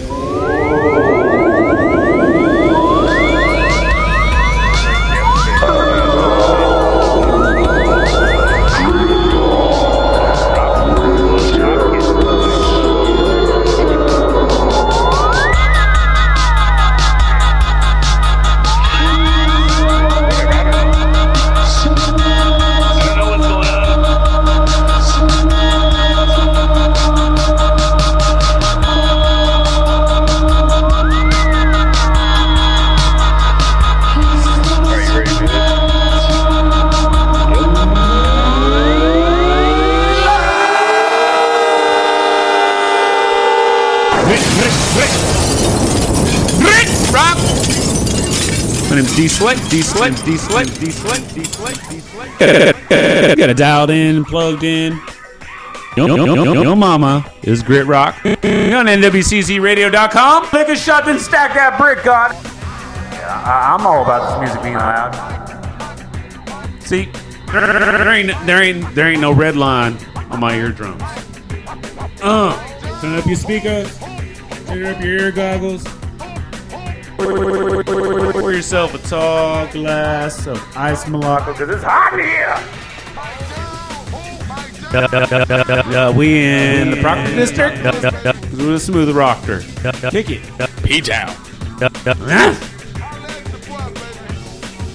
Rock. Name's D Slick. D Slick. D Slick. D Slick. D Slick. D Slick. Got it dialed in, plugged in. Yo, yo, yo, yo, yo, mama is Grit Rock on NWCZRadio.com. Take a shot, and stack that brick, God. Yeah, I, I'm all about this music being loud. See, there ain't, there ain't, there ain't no red line on my eardrums. Uh, turn up your speakers, turn up your ear goggles. Pour yourself a tall glass of ice Malacca because it's hot in here. Yeah, we in the Proctor District. We're a smooth rocker. Kick it. P-Town.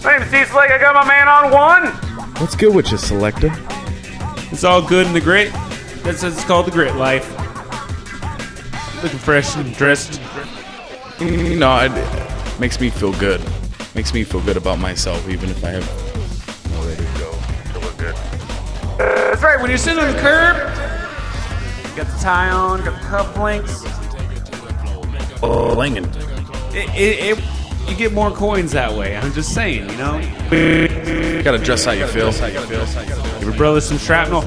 My name's Steve Slake. I got my man on one. What's good with you, Selector? It's all good in the grit. That's it's called the grit life. Looking fresh and dressed. You know, it makes me feel good. Makes me feel good about myself, even if I have nowhere to go to look good. That's right. When you're sitting on the curb, you got the tie on, got the cufflinks. Oh, Langan. It, it, it, you get more coins that way. I'm just saying, you know. You gotta dress how you feel. Give your brother some shrapnel.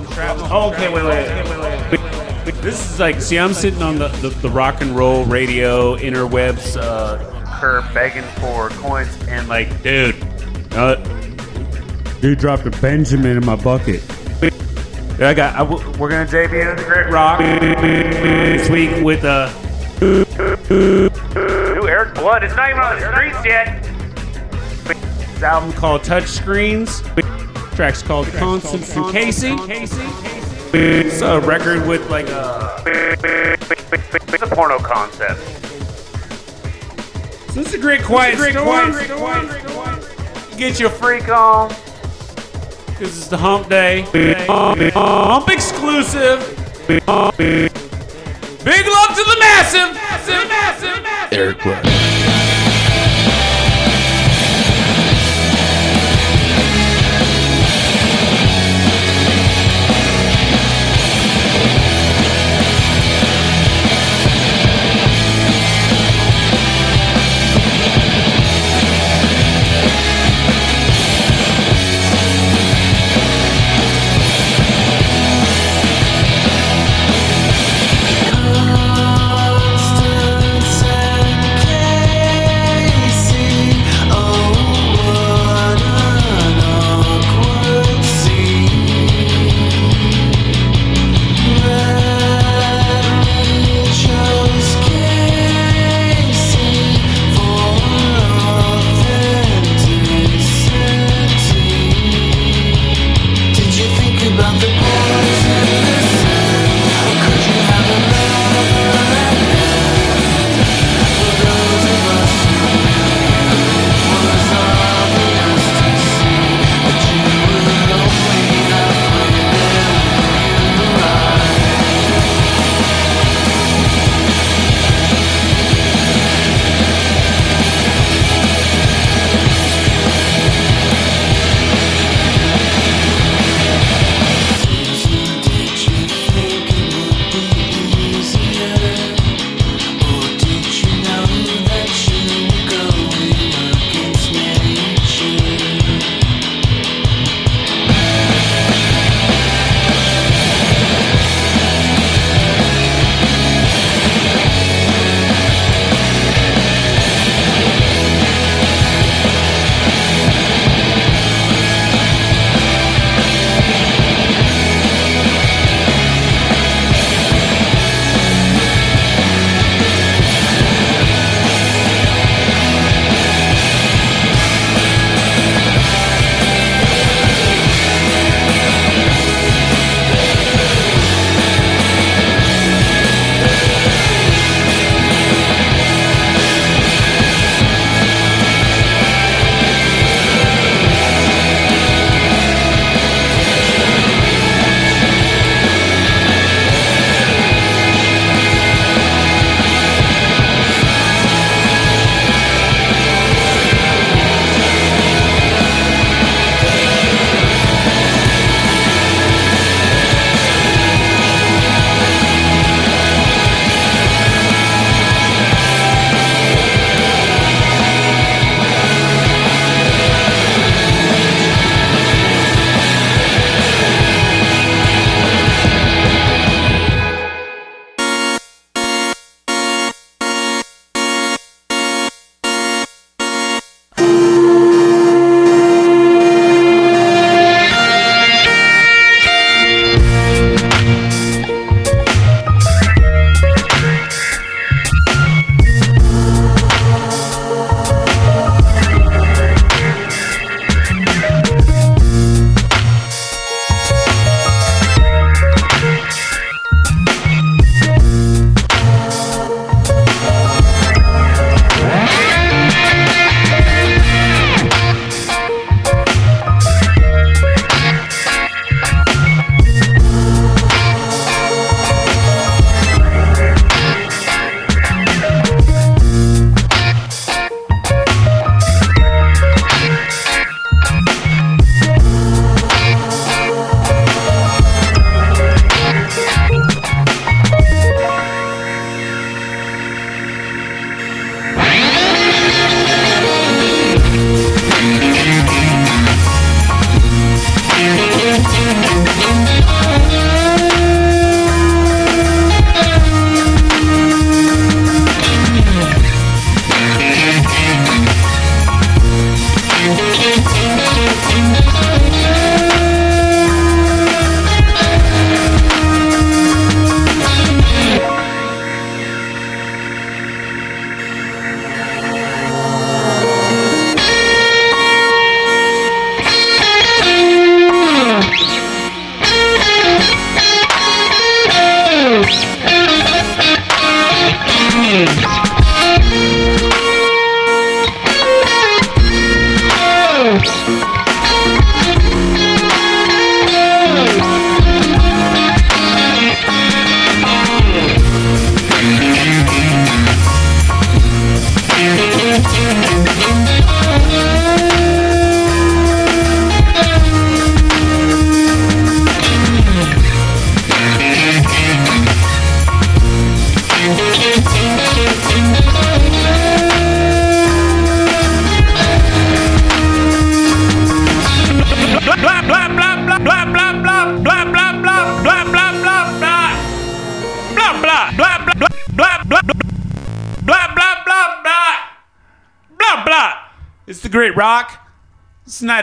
Oh, okay, wait, wait, wait. This is like, see, I'm sitting on the, the, the rock and roll radio interwebs uh, curb begging for coins, and like, dude, uh, dude dropped a Benjamin in my bucket. I got. I, we're gonna debut the Grit Rock this week with uh, new Eric Blood. It's not even on the streets yet. This album called Touchscreens. Track's called Constant from Casey. It's a record with like a. It's a porno concept. So it's a great quiet storm. Get your freak on. Because it's the hump day. Hump exclusive. Big love to the massive. Massive, massive, massive. Eric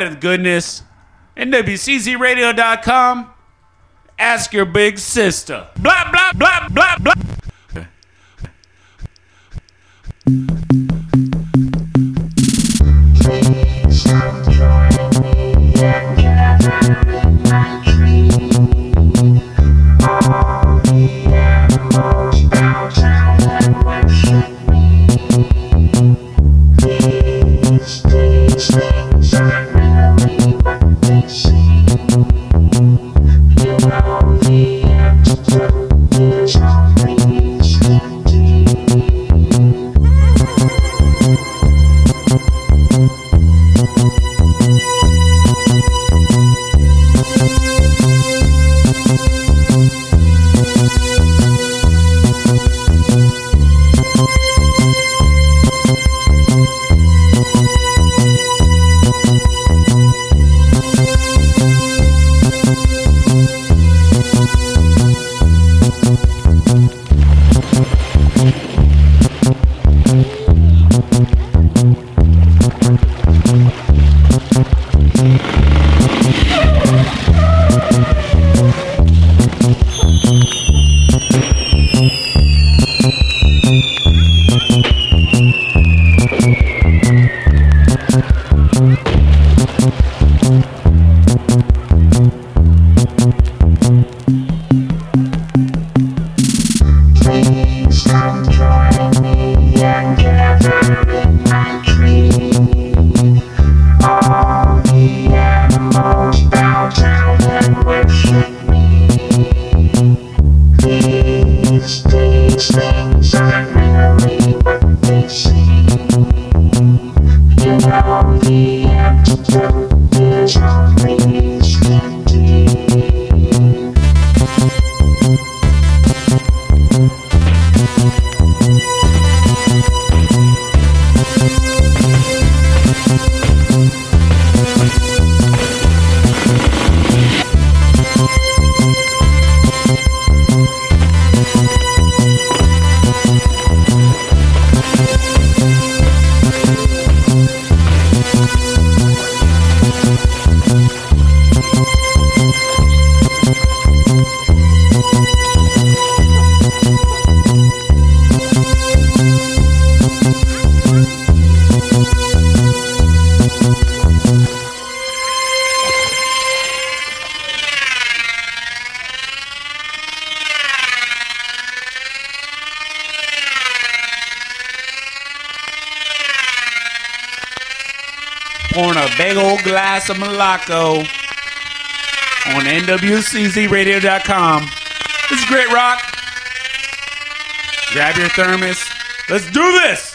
of goodness. nwczradio.com. Ask your big sister. Blah, big old glass of Malaco on NWCZRadio.com. This is Grit Rock. Grab your thermos. Let's do this!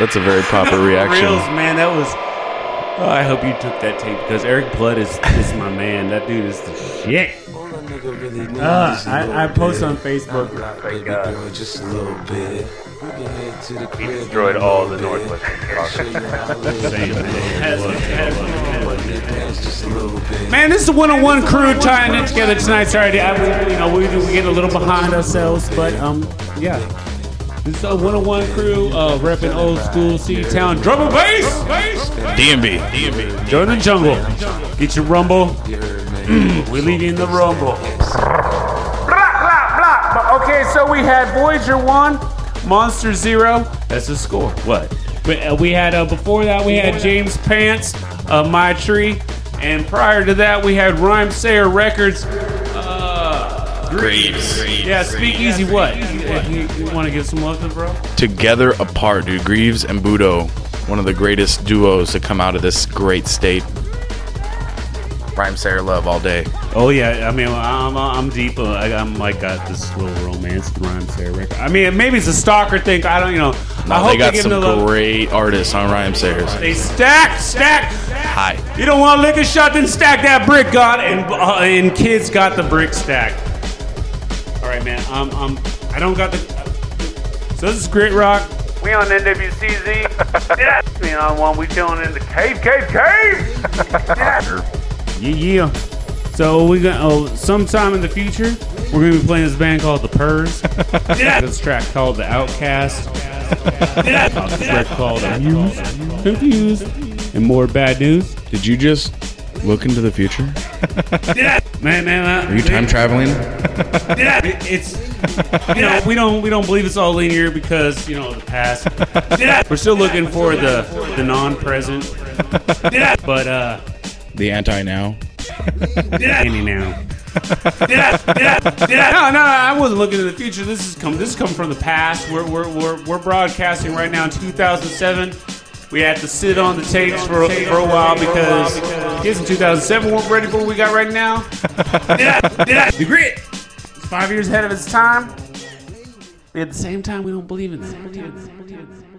That's a very proper reaction. Reels, man, that was. Oh, I hope you took that tape because Eric Blood is, is my man. That dude is the shit. Uh, I, I post on Facebook. Thank God. Just a little bit. He destroyed all the Northwest. Man, this is the 101 crew tying it together tonight. Sorry, I, we, you know, we, we get a little behind ourselves, but um, yeah. This is a 101 crew uh, repping old school city town drum and bass. DMB. DMB. Join the jungle. Get your rumble. we leave you in the rumble. Blah, blah, blah. Okay, so we had Voyager 1, Monster 0. That's the score. What? But, uh, we had, uh, before that, we had James Pants, uh, My Tree. And prior to that, we had Rhymesayer Records. Uh, Grieves. yeah, Speakeasy. What? You, you, want to give some love to bro? Together apart, dude. Grieves and Budo, one of the greatest duos to come out of this great state. Rhymesayer love all day. Oh yeah, I mean I'm I'm deep. Uh, I, I'm like got this little romance Rhymesayer record. I mean maybe it's a stalker thing. I don't you know. I No, hope they got give some the love. great artists on Rhymesayers. They stack, stack. Hi. You don't want to lick a shot, then stack that brick, God. And uh, and kids got the brick stacked. All right, man. I'm I don't got the. So this is Grit Rock. We on NWCZ. yeah. We on one. We chilling in the cave, cave, cave. Yeah, yeah. So we got oh, sometime in the future, we're gonna be playing this band called the Purrs. Yeah. This track called The Outcast. this track called Confused, Confused, and more bad news. Did you just look into the future? Man, man, man. Are you time traveling? It- it's you know we don't we don't believe it's all linear because you know the past. We're still looking for the the non-present, but uh, The anti now. any now. no, no, I wasn't looking to the future. This is come. This is come from the past. We're we're we're, we're broadcasting right now in 2007. We had to sit on the tapes for, for a while because kids in 2007 weren't ready for what we got right now. the grit. It's five years ahead of its time. But at the same time, we don't believe in that.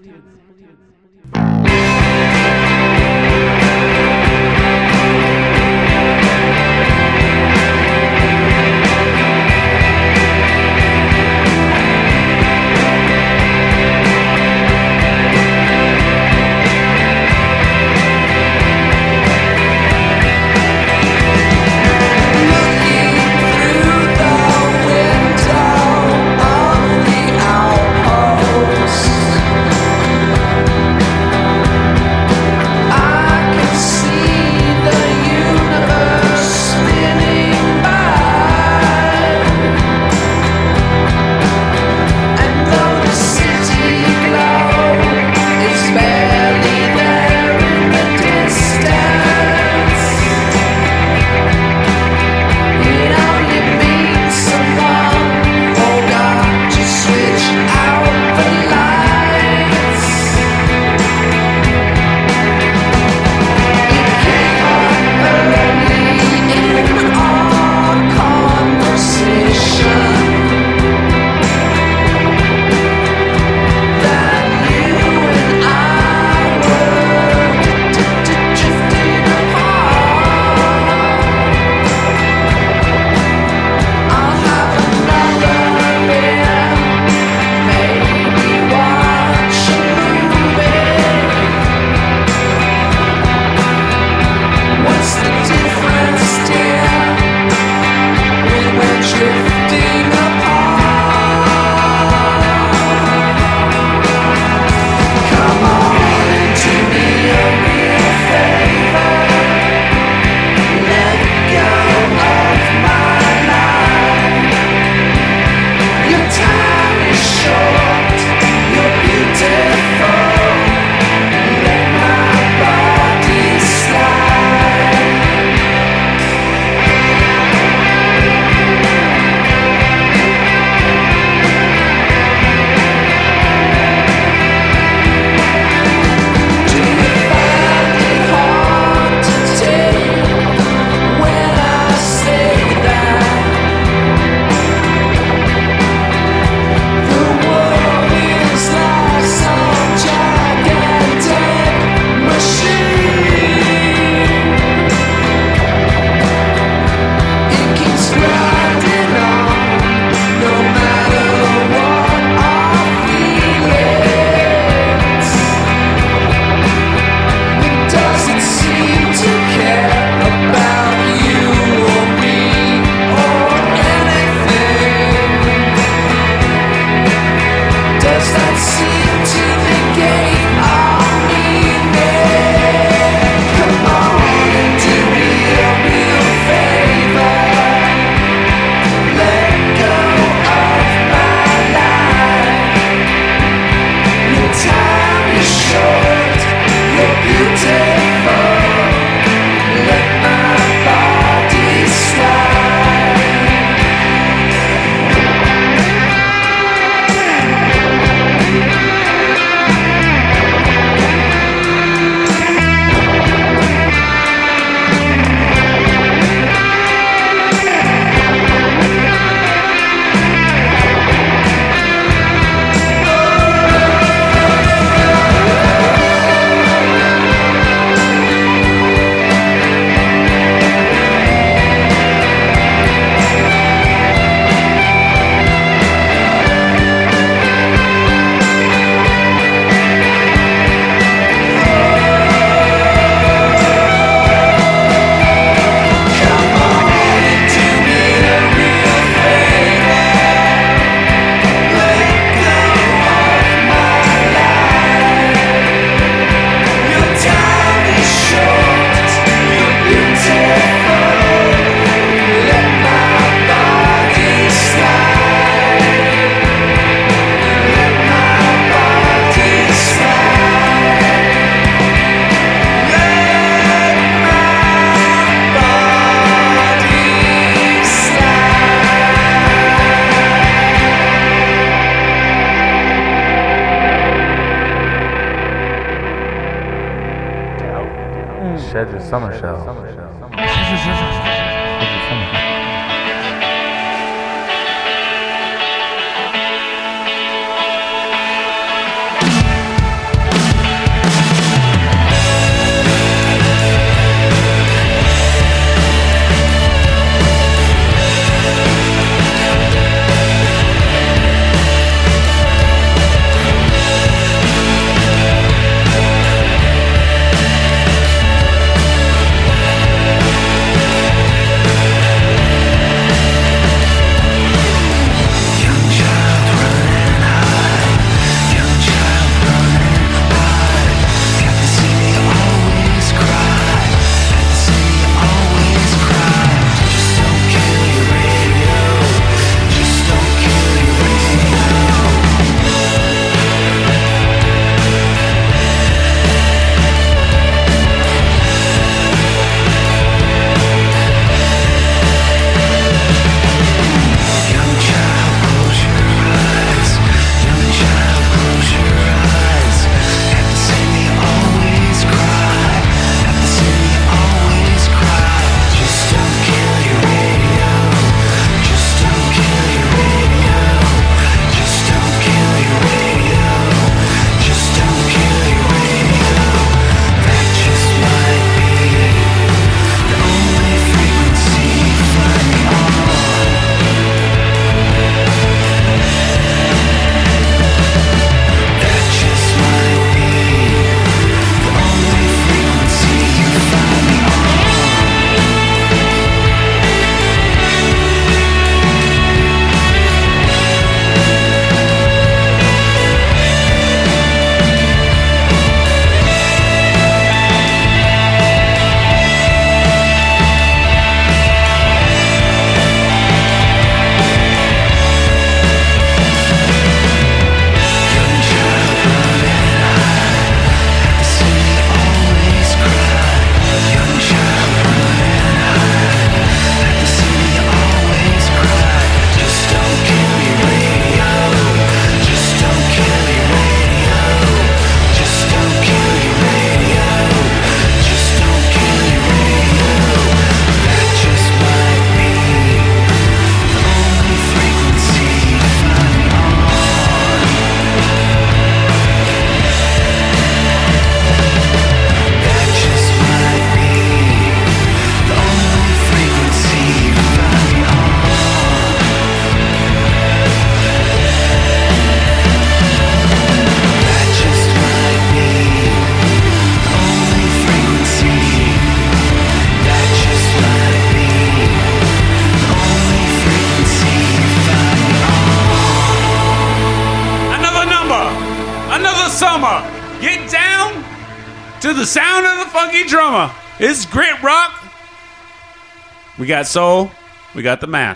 We got soul. We got the math.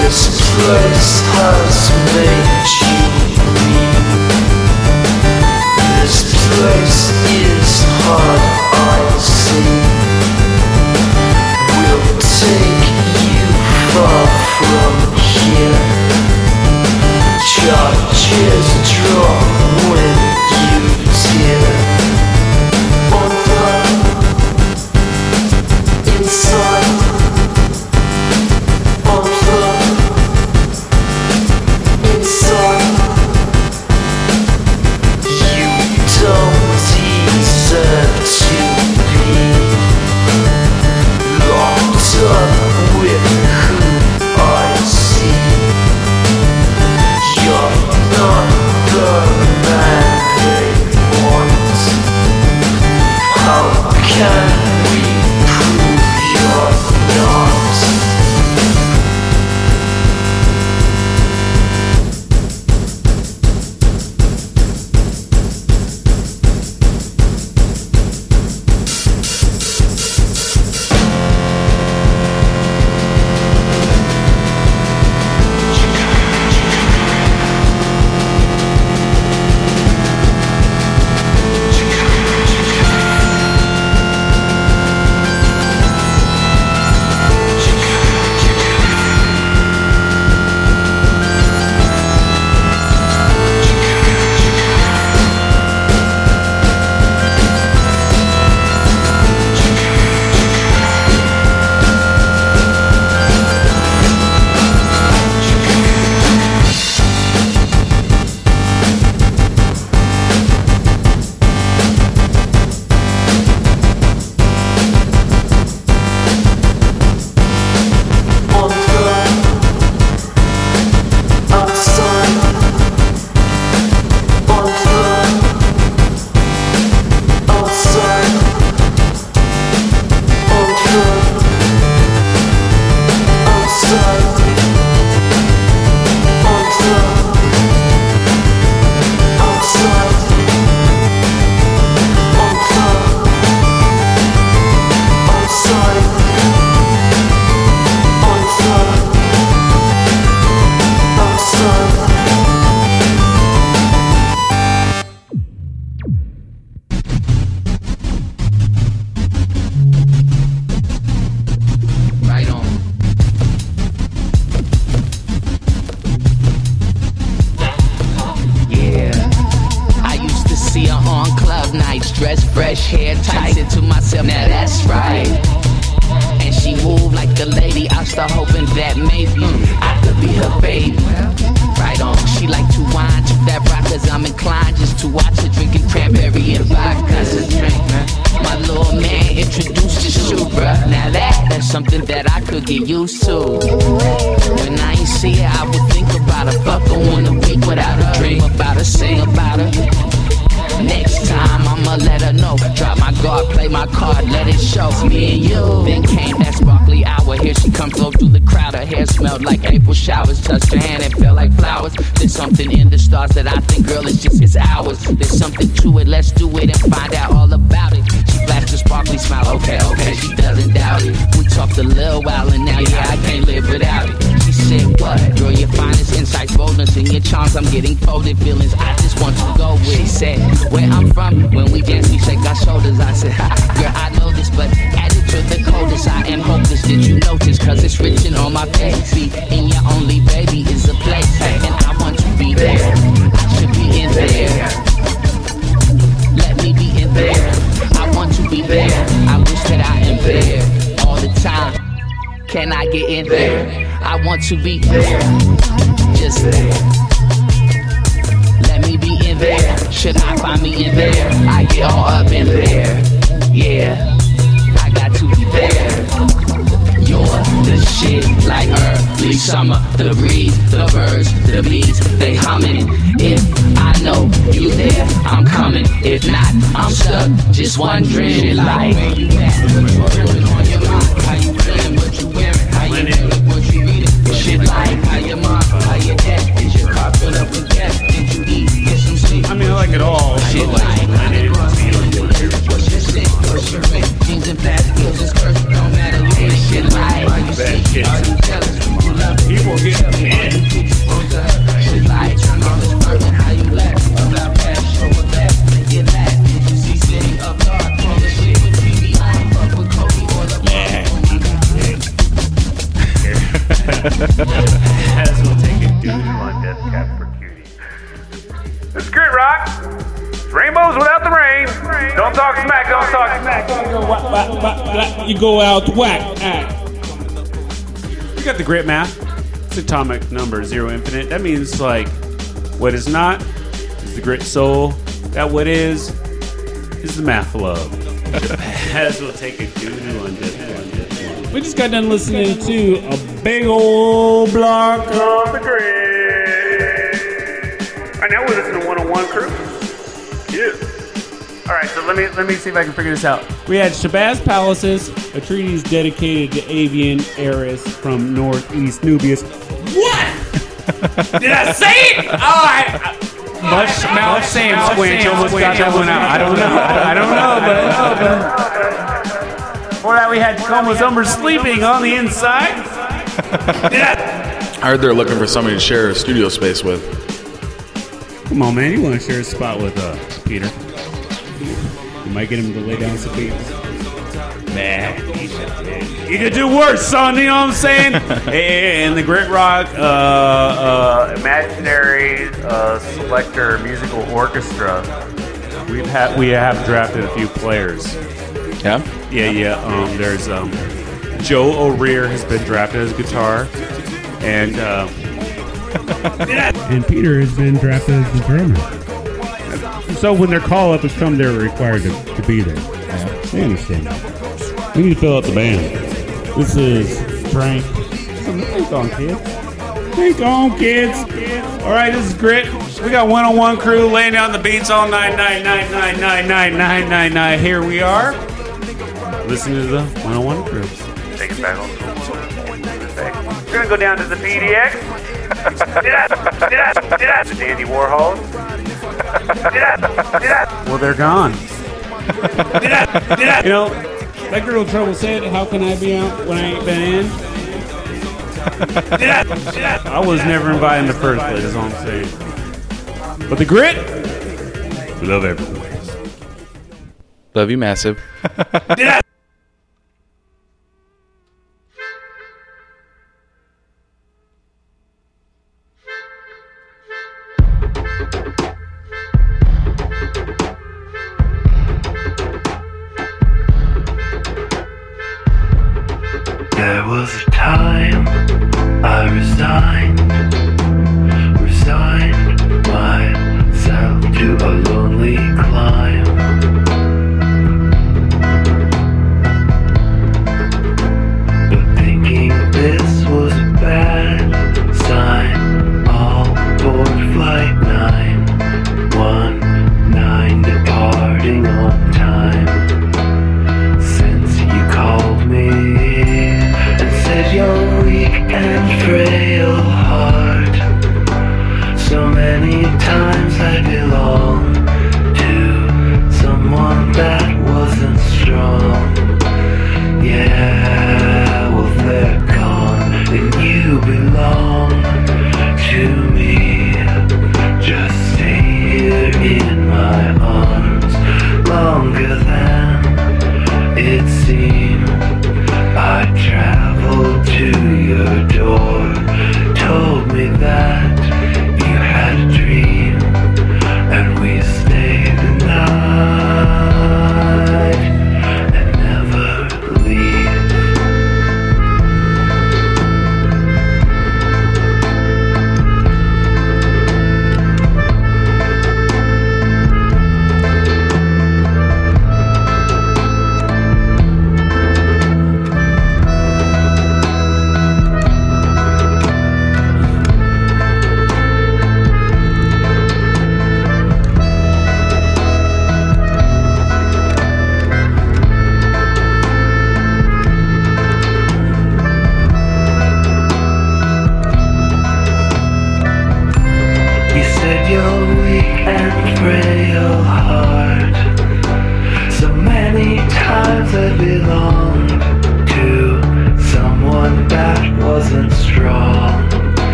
This place has made. mud I see will take you far from here. Means like what is not is the grit soul. That what is is the math love. As we'll take it, dude. On Death on Death We just got done listening to a big old block. On the grid. All right, now we're listening to 101 Crew. Yeah. All right, so let me let me see if I can figure this out. We had Shabazz Palaces, a treatise dedicated to avian heiress from northeast Nubius. Did I say it? Oh, I, I much mouth Sam squinch almost got that one out. I don't know. I don't know, but I know. before that we had Coma Summer sleeping on the inside. Did I? I heard they're looking for somebody to share a studio space with. Come on, man. You want to share a spot with uh, Peter? You might get him to lay down some beats. Man, you could do worse, son. You know what I'm saying? and the Grit Rock uh, uh, Imaginary uh, Selector Musical Orchestra. We've had we have drafted a few players. Yeah? Yeah, yeah. Um, there's um, Joe O'Rear has been drafted as guitar, and uh, And Peter has been drafted as the drummer. So when their call up has come, they're required to, to be there. Yeah. I understand that. We need to fill out the band. This is Frank. Think on, kids. Think on, kids. all right, this is Grit. We got one on one crew laying down the beats all night, night, night, night, night, night, night, night, night. Here we are. Listen to the one on one crew. Take it back home. We're gonna go down to the PDX. did I? Did I? Did I? The Dandy Warhol. Did I? Did I? Well, they're gone. Did I? Did I? You know, that girl Trouble said, How can I be out when I ain't been in? I? Did I? I was never invited in the first place, is all I'm saying. But the Grit, love everyone. Love you, massive.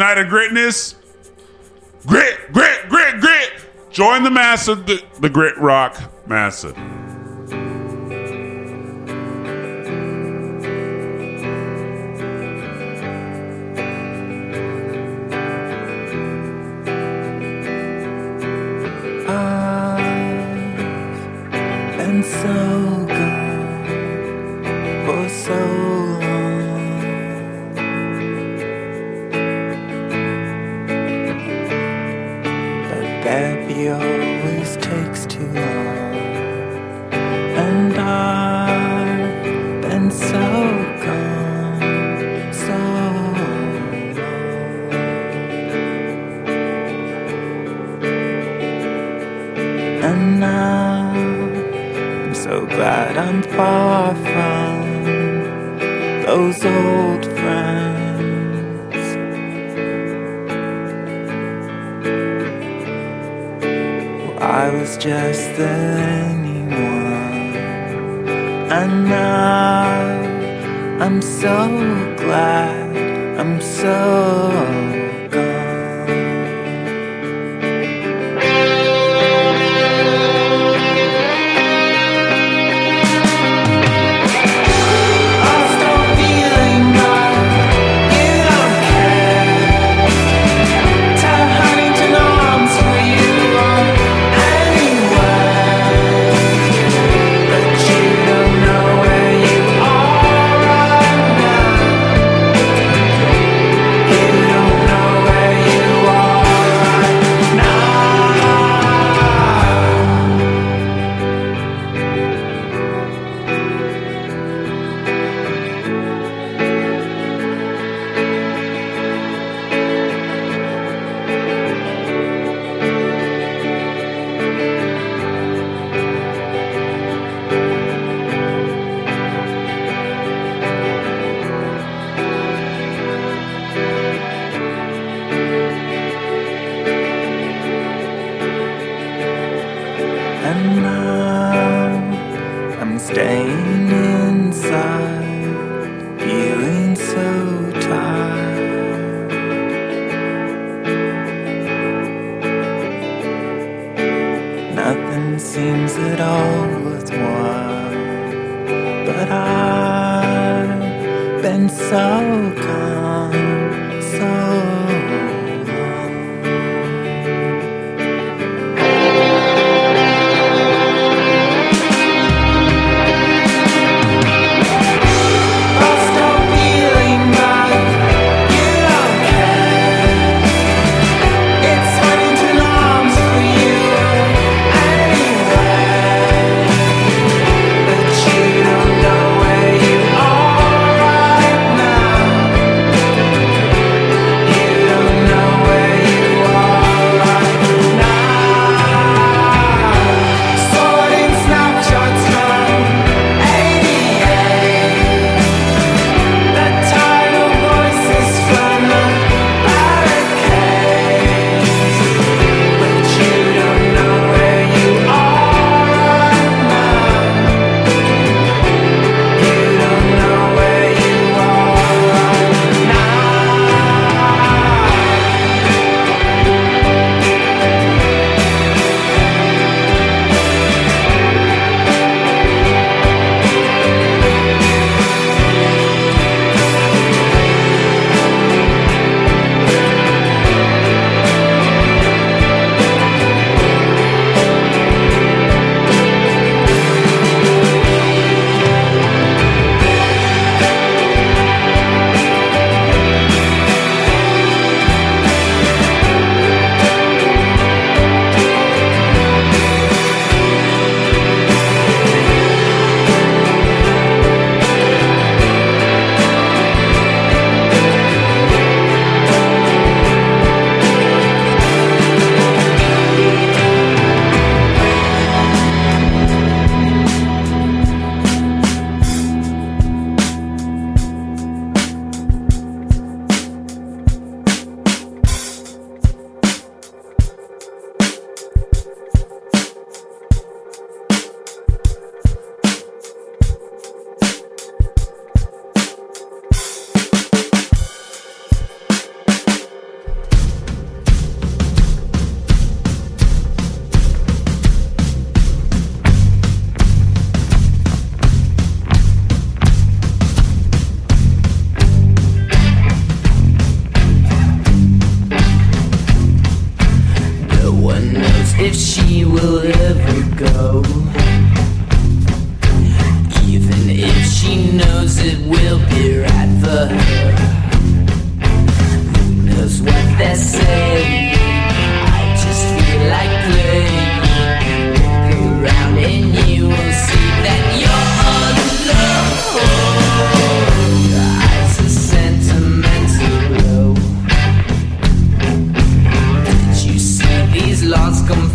Night of Gritness. Grit, grit, grit, grit. Join the massive, the, the Grit Rock Massive.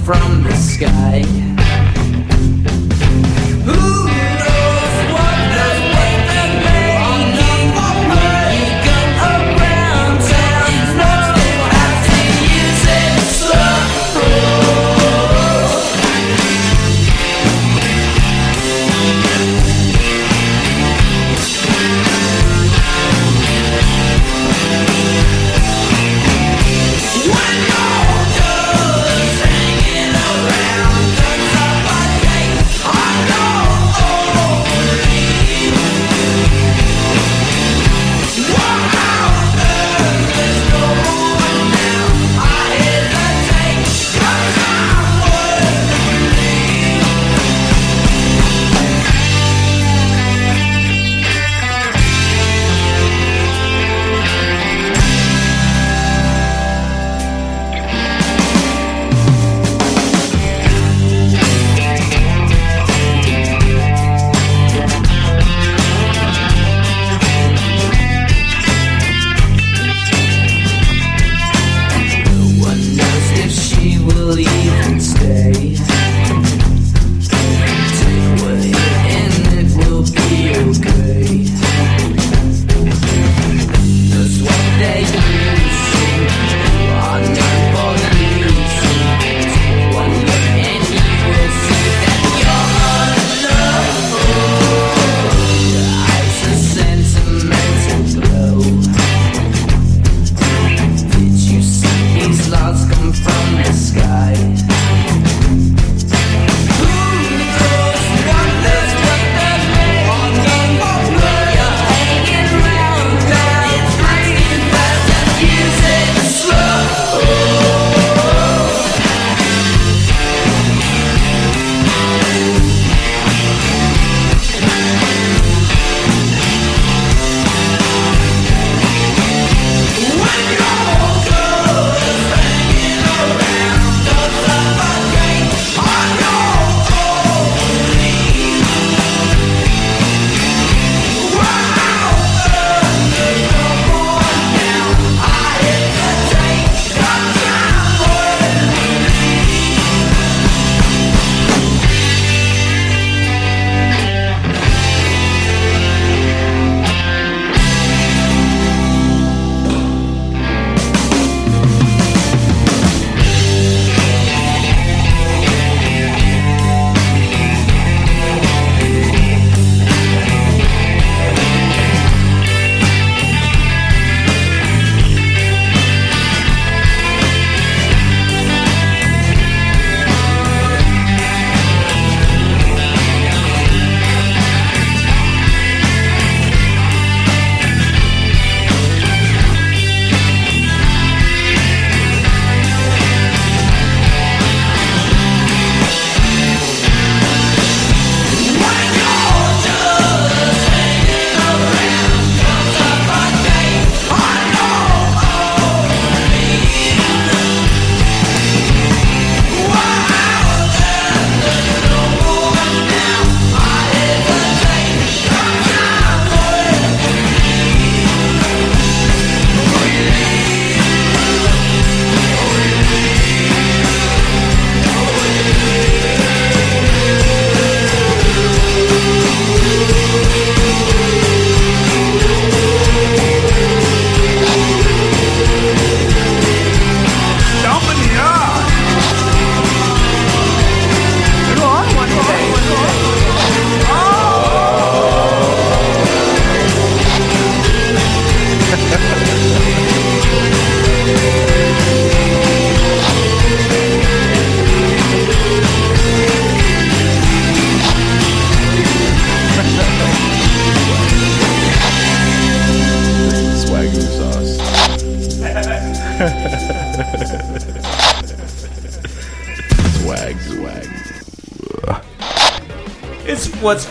From the sky?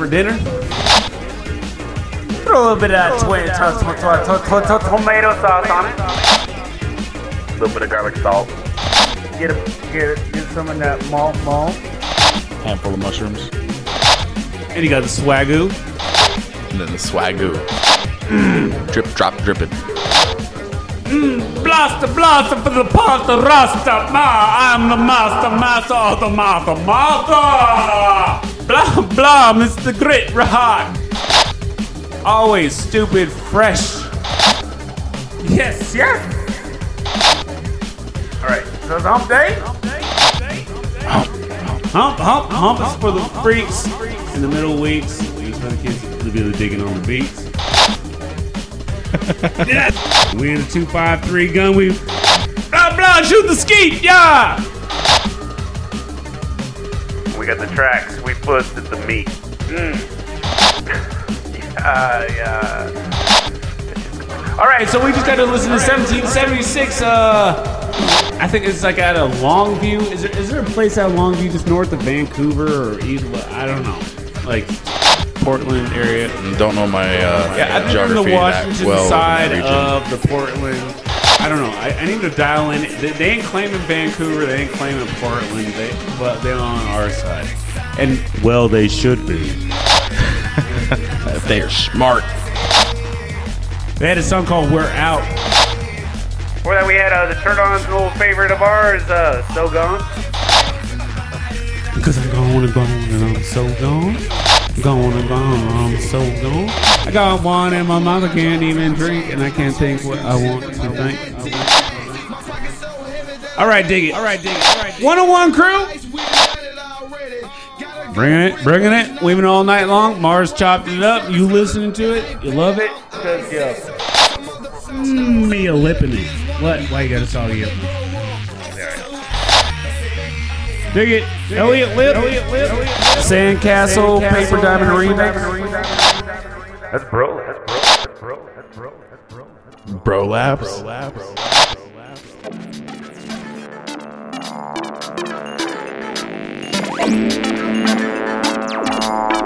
For dinner. Throw a little bit of to- tomato sauce on it. A little bit of garlic salt. Get a, get, a, get some of that malt malt. Handful of mushrooms. And you got the swagoo. And then the swagoo. Mmm, drip, drop, dripping. Mmm, blaster, blaster for the pasta rasta. Ma, I'm the master, master of the master, master. Blah, blah, Mr. Grit Rahat. Always stupid, fresh. Yes, yes. All right, so it's hump day. Hump, hump, hump is for the freaks. In the middle weeks, it's for the kids to be digging on the beats. Yes. We in the 253 gun. We blah blah shoot the skeet. Yeah. Tracks. We the meat. Mm. yeah, yeah. All right, so we just got to listen to 1776. Uh, I think it's like at a Longview. Is there is there a place at Longview just north of Vancouver or east? I don't know, like Portland area. Don't know my uh, Yeah, I think on geography the Washington well side that region. of the Portland. I don't know. I, I need to dial in. They, they ain't claiming Vancouver. They ain't claiming Portland. They, but they're on our side. And well, they should be. They're smart. They had a song called "We're Out." Before that, we had uh, the turn on's an old favorite of ours, uh, So Gone. Cause I'm gone and gone and I'm so gone. Gone and gone, I'm so gone. I got one in my mouth, I can't even drink, and I can't think what I want to think. All right, dig it. All right, dig it. All right, 101 crew. Bringing it, bringing it, women all night long. Mars chopped it up. You listening to it? You love it? Let's me a lip in it. What? Why you gotta sell you? Dig it. Dig Elliot it. Lip. Elliot Lipp. Sandcastle, Paper Diamond Remix. That's bro. That's bro. That's bro. That's bro. That's bro. Bro. Bro laps. Bro Bro laps you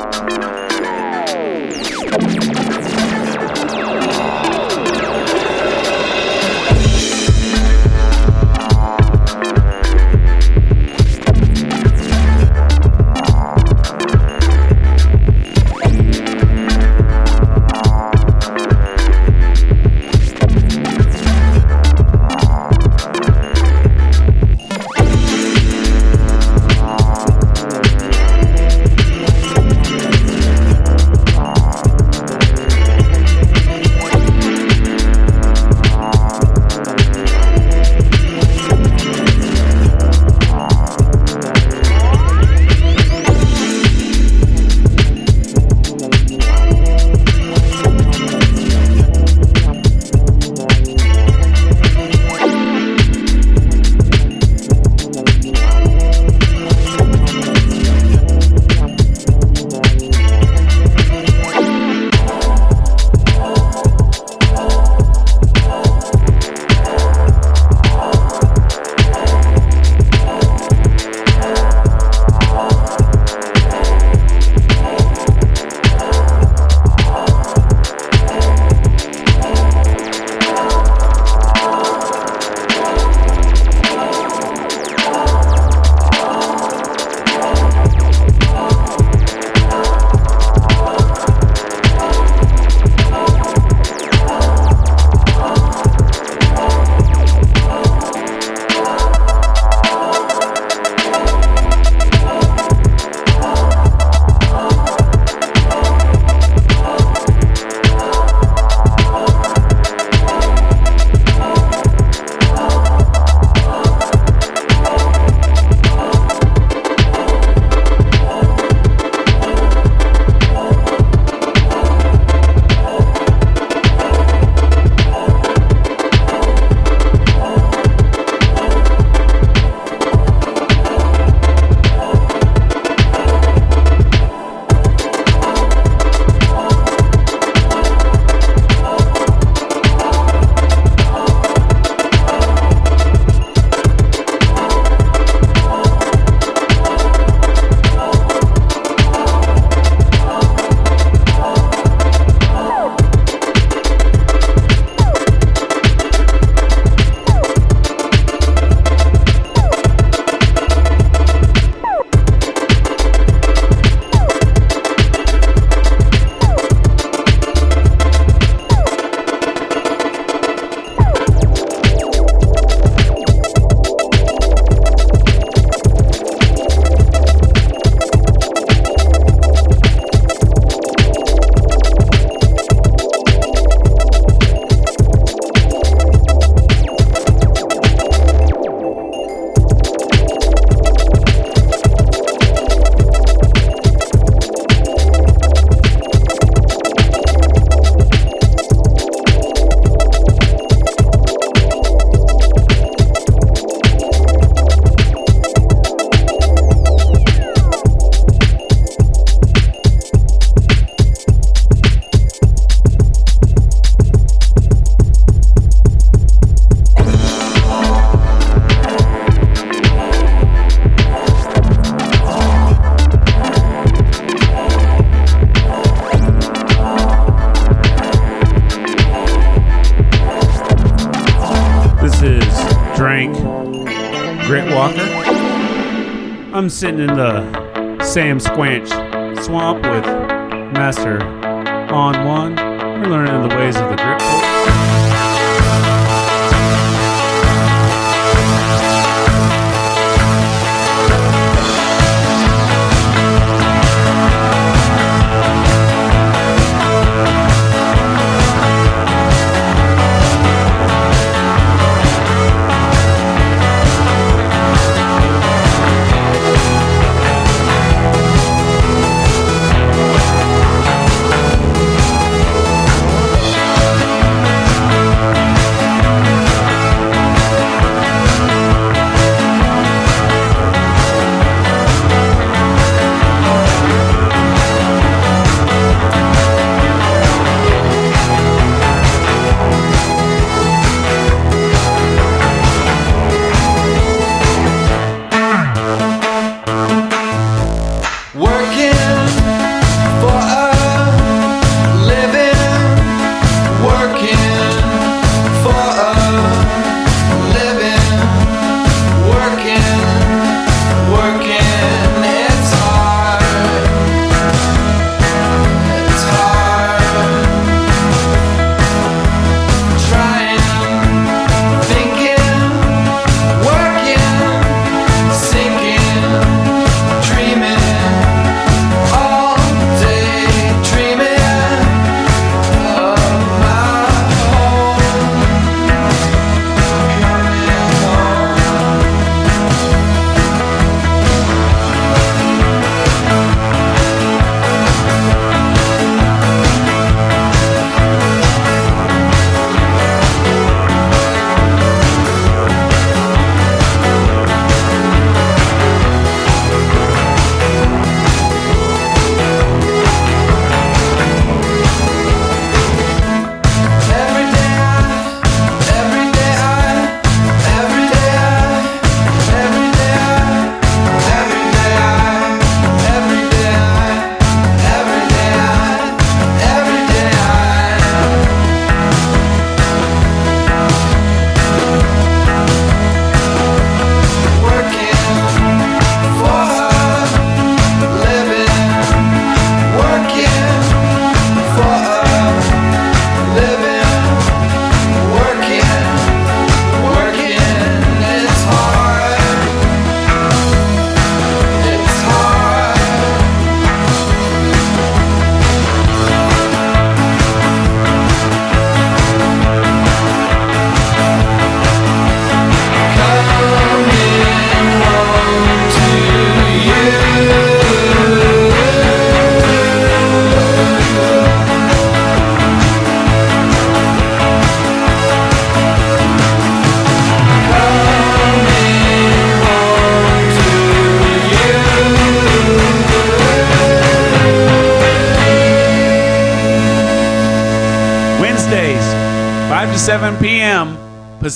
sitting in the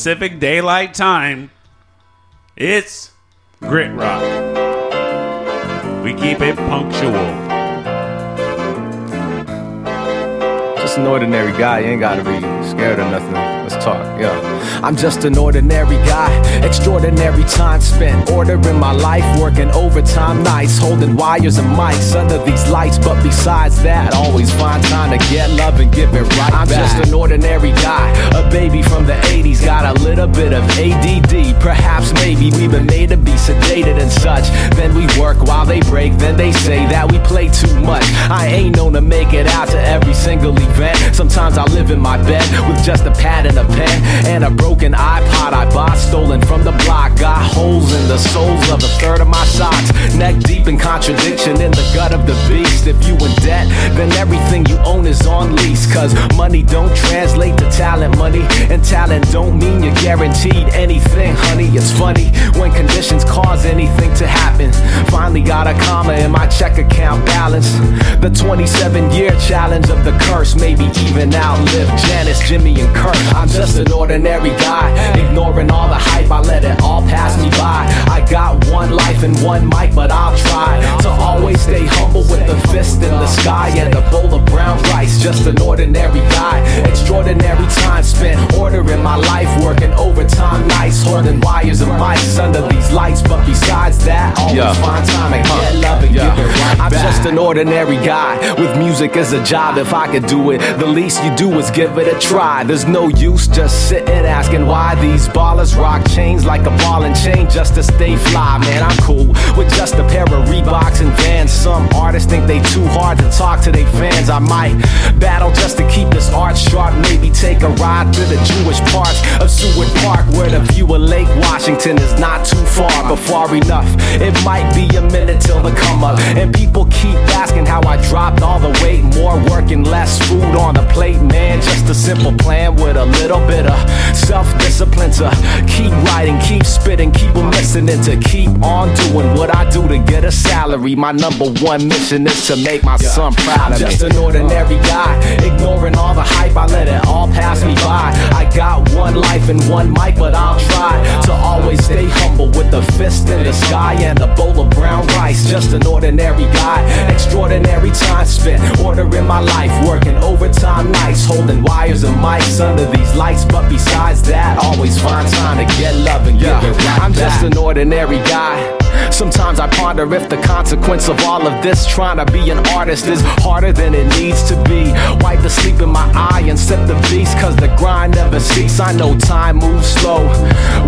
Pacific Daylight Time. It's Grit Rock. We keep it punctual. Just an ordinary guy, you ain't gotta be I'm just an ordinary guy, extraordinary time spent ordering my life, working overtime nights, holding wires and mics under these lights. But besides that, always find time to get love and give it right I'm just an ordinary guy, a baby from the 80s, got a little bit of ADD. Perhaps maybe we've been made to be sedated and such. Then we work while they break, then they say that we play too much. I ain't known to make it out to every single event. Sometimes I live in my bed with just a pad and a pen and a broken iPod I bought, stolen from the block. Got holes in the soles of a third of my socks. Neck deep in contradiction in the gut of the beast. If you in debt, then everything you own is on lease. Cause money don't translate to talent money, and talent don't mean you're guaranteed anything, honey. It's funny when conditions cause anything to happen. Finally got a comma in my check account balance. The 27 year challenge of the curse, maybe even outlive Janis, Jimmy, and Kurt. I'm just an ordinary guy, ignoring all the hype. I let it all pass me by. I got one life and one mic, but I'll try to always stay humble with the fist in the sky and a bowl of brown rice. Just an ordinary guy, extraordinary time spent ordering my life, working overtime nice. holding wires and mics under these lights. But besides that, always Yeah. find time to get love and Yeah. give it right I'm back. just an ordinary guy with music as a job. If I could do it, the least you do is give it a try. There's no use just sitting asking why these ballers rock chains like a ball and chain just to stay fly. Man, I'm cool with just a pair of Reeboks and Vans. Some artists think they too hard to talk to their fans. I might battle just to keep this art sharp. Maybe take a ride through the Jewish parts of Seward Park, where the view of Lake Washington is not too far, but far enough. It might be a minute till the come up, and people keep asking how I dropped all the weight. More work and less food on the plate, man. Just a simple plan with a little bit of self-discipline to keep writing, keep spitting, keep on listening, to keep on doing what I do to get a salary. My number one mission is to make my son proud I'm of me. just an ordinary guy, ignoring all the hype. I let it all pass me by. I got one life and one mic, but I'll try to always stay humble with a fist in the sky and a bowl of brown rice. Just an ordinary guy, extraordinary time spent ordering my life, working overtime nights, holding wires and mics under these lights. But besides that, always find time to get love and give it right I'm just an ordinary guy. Sometimes I ponder if the consequence of all of this trying to be an artist is harder than it needs to be. Wipe the sleep in my eye and sip the beast, cause the grind never cease. I know time moves slow.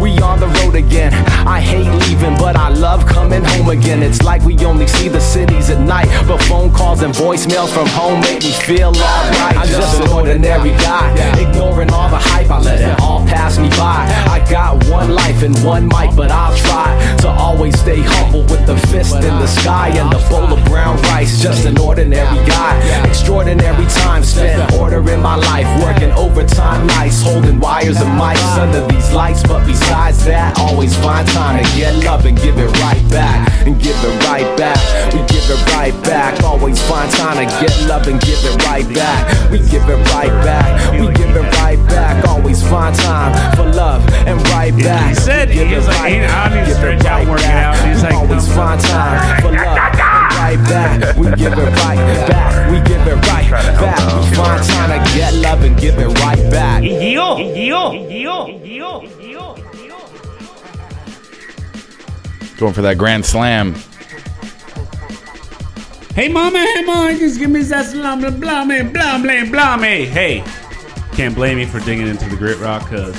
We on the road again. I hate leaving, but I love coming home again. It's like we only see the cities at night, but phone calls and voicemails from home make me feel alright. I'm just an ordinary guy, ignoring all the hype. I let it all pass me by. I got one life and one mic, but I'll try to always stay humble with the fist in the sky and the bowl of brown rice. Just an ordinary guy, extraordinary time spent ordering my life, working overtime nights, holding wires and mics under these lights. But besides that, always find time to get love and give it right back, and give it right back. We give it right back. Always find time to get love and give it right back. We give it right back. We give it right back. Always find time for love and right back. He said We give he was like, right I need to Give it stretch out, right work it back. out. He's like, always find time for love and right back. We give it right back. We give it right back. We find time to get love and give it right back. Yo, yo, yo, yo, yo. Going for that grand slam. Hey mama, hey mama, just give me that slam, blah, blah, me, blah, blah, blah, me. Hey, can't blame me for digging into the grit rock, cause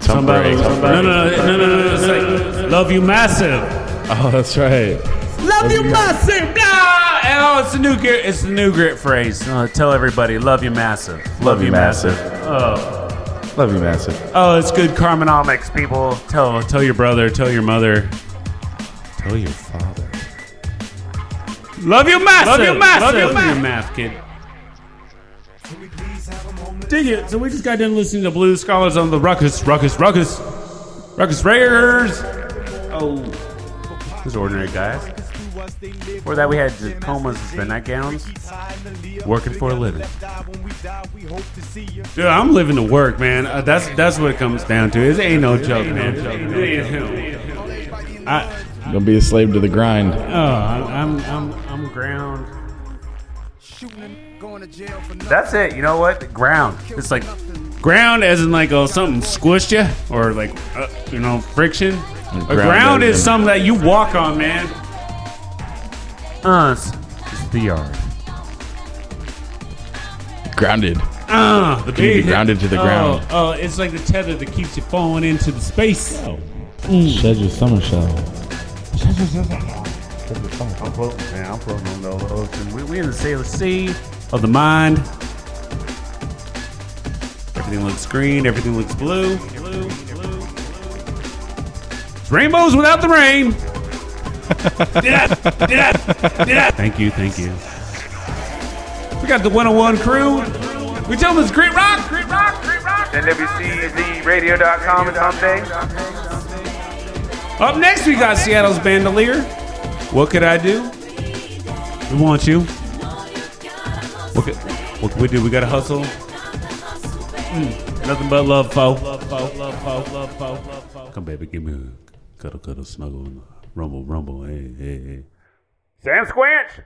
somebody, somebody, no, no, no, no, no, no, it's like love you massive, Oh, that's right. love you massive, blah. Oh, it's the new grit, it's the new grit phrase. Uh, tell everybody, love you massive, love, you massive. Oh. Love you, massive. Oh, it's good Carmenomics, people. Tell tell your brother, tell your mother, tell your father. Love you massive. Love you massive. Love you massive. math, kid. Dig it. So we just got done listening to Blue Scholars on the Ruckus, Ruckus, Ruckus, Ruckus Raiders. Oh, those ordinary guys. Before that, we had Tacomas and spin gowns, working for a living. Dude, I'm living to work, man. Uh, that's that's what it comes down to. It ain't no joke, man. I, Don't be a slave to the grind. oh, I'm I'm I'm, I'm ground. That's it. You know what? Ground. It's like ground, as in like oh something squished you, or like uh, you know friction. A ground ground is something that you walk on, man. Us, it's the yard. Grounded. Ah, the Can you be big- grounded to the oh, ground? Oh, it's like the tether that keeps you falling into the space. Shed your summer shell. I'm floating, man. I'm floating on the ocean. We, we in the sailor sea of the mind. Everything looks green. Everything looks blue. Blue, blue. It's rainbows without the rain. did I? Did I? Did I? Thank you. Thank you. We got the 101 crew. We tell them it's Grit Rock. Grit Rock. Grit Rock. NWCZRadio.com is on day. Up next, we got Seattle's Bandolier. What could I do? We want you. What could, what could we do? We got to hustle. Mm, nothing but love, fo. Love. Love. Come, baby, give me a cuddle, cuddle, snuggle, rumble, rumble. Hey, hey, hey. Sam Squinch.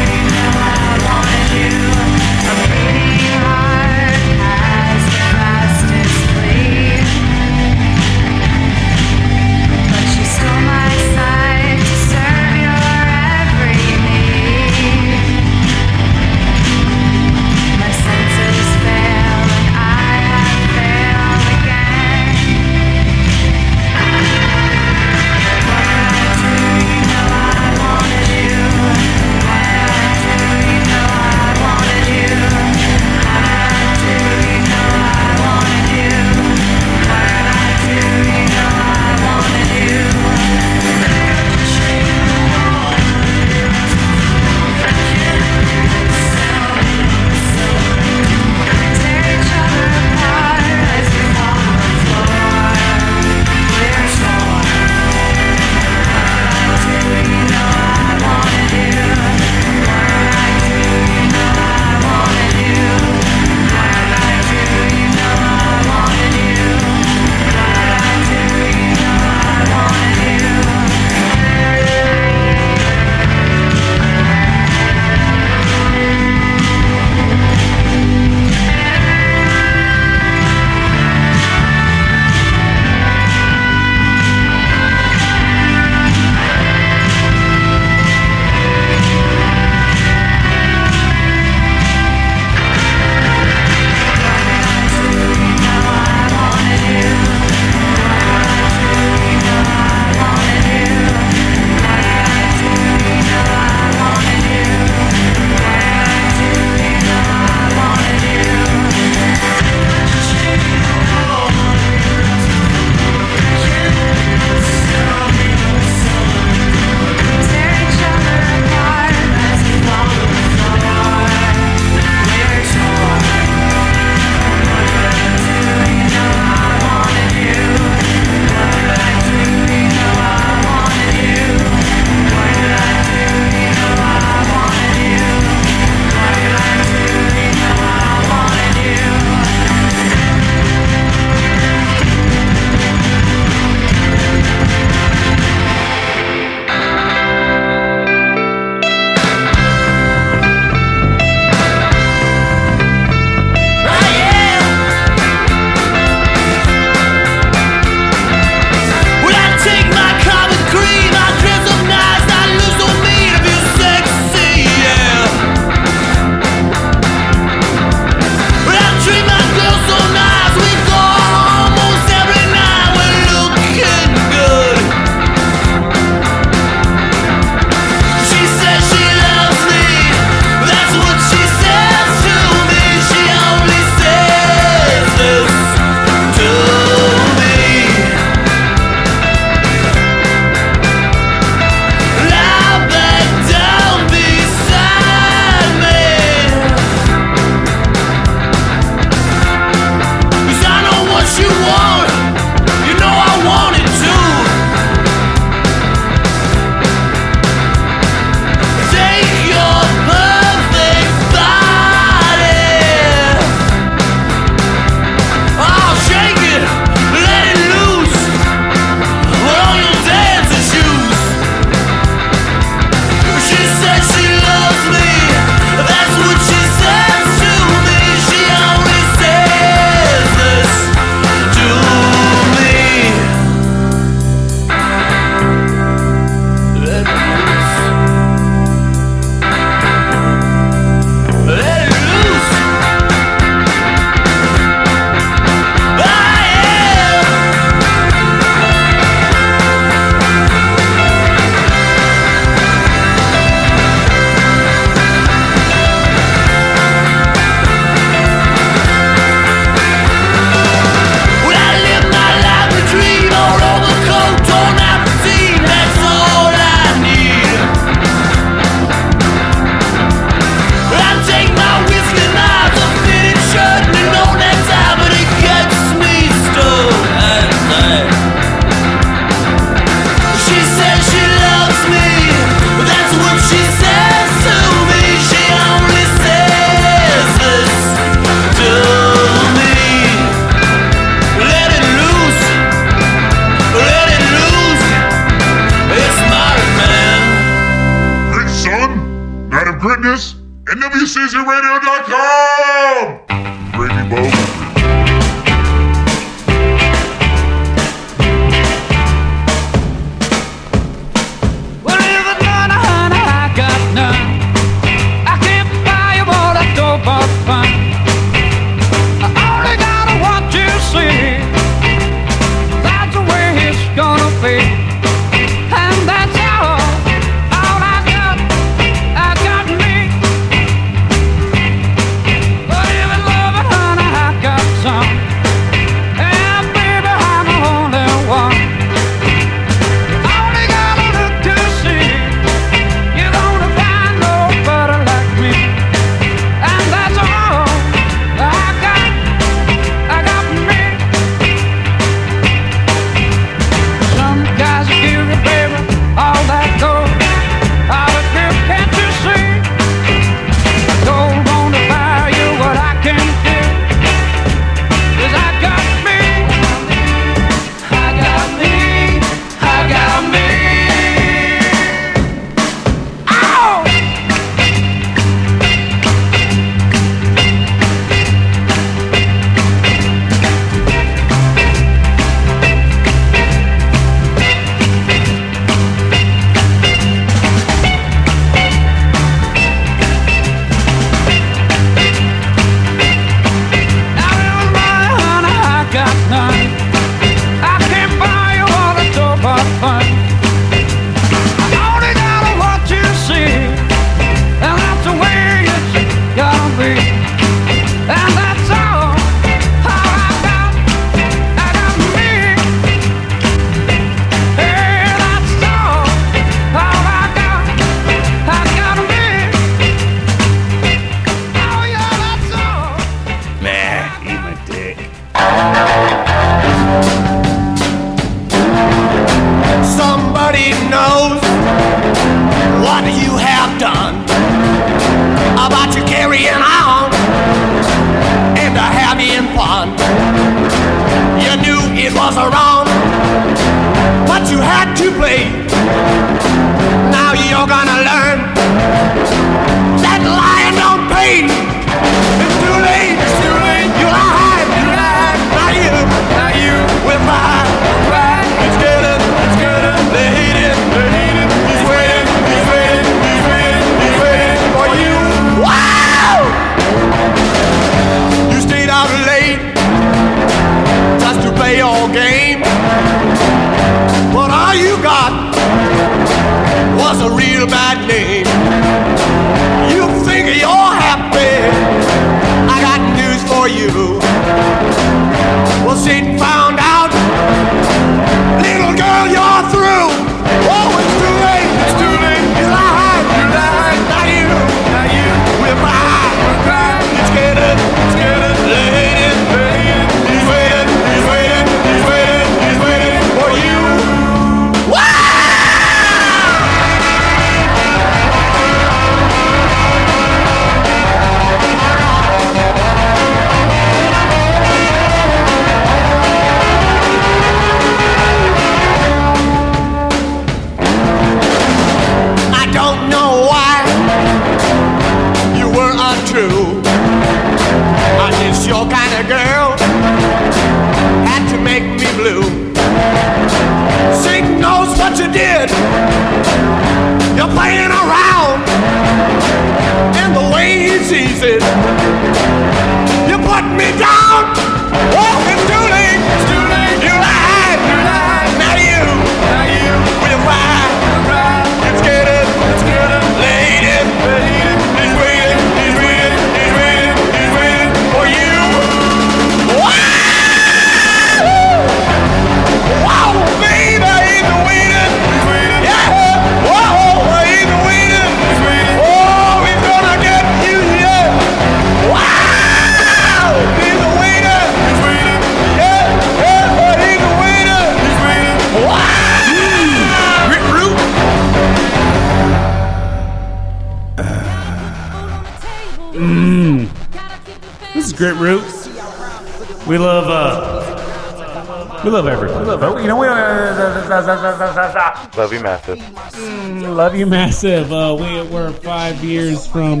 love you, massive. Mm, love you, massive. Uh, we we're five years from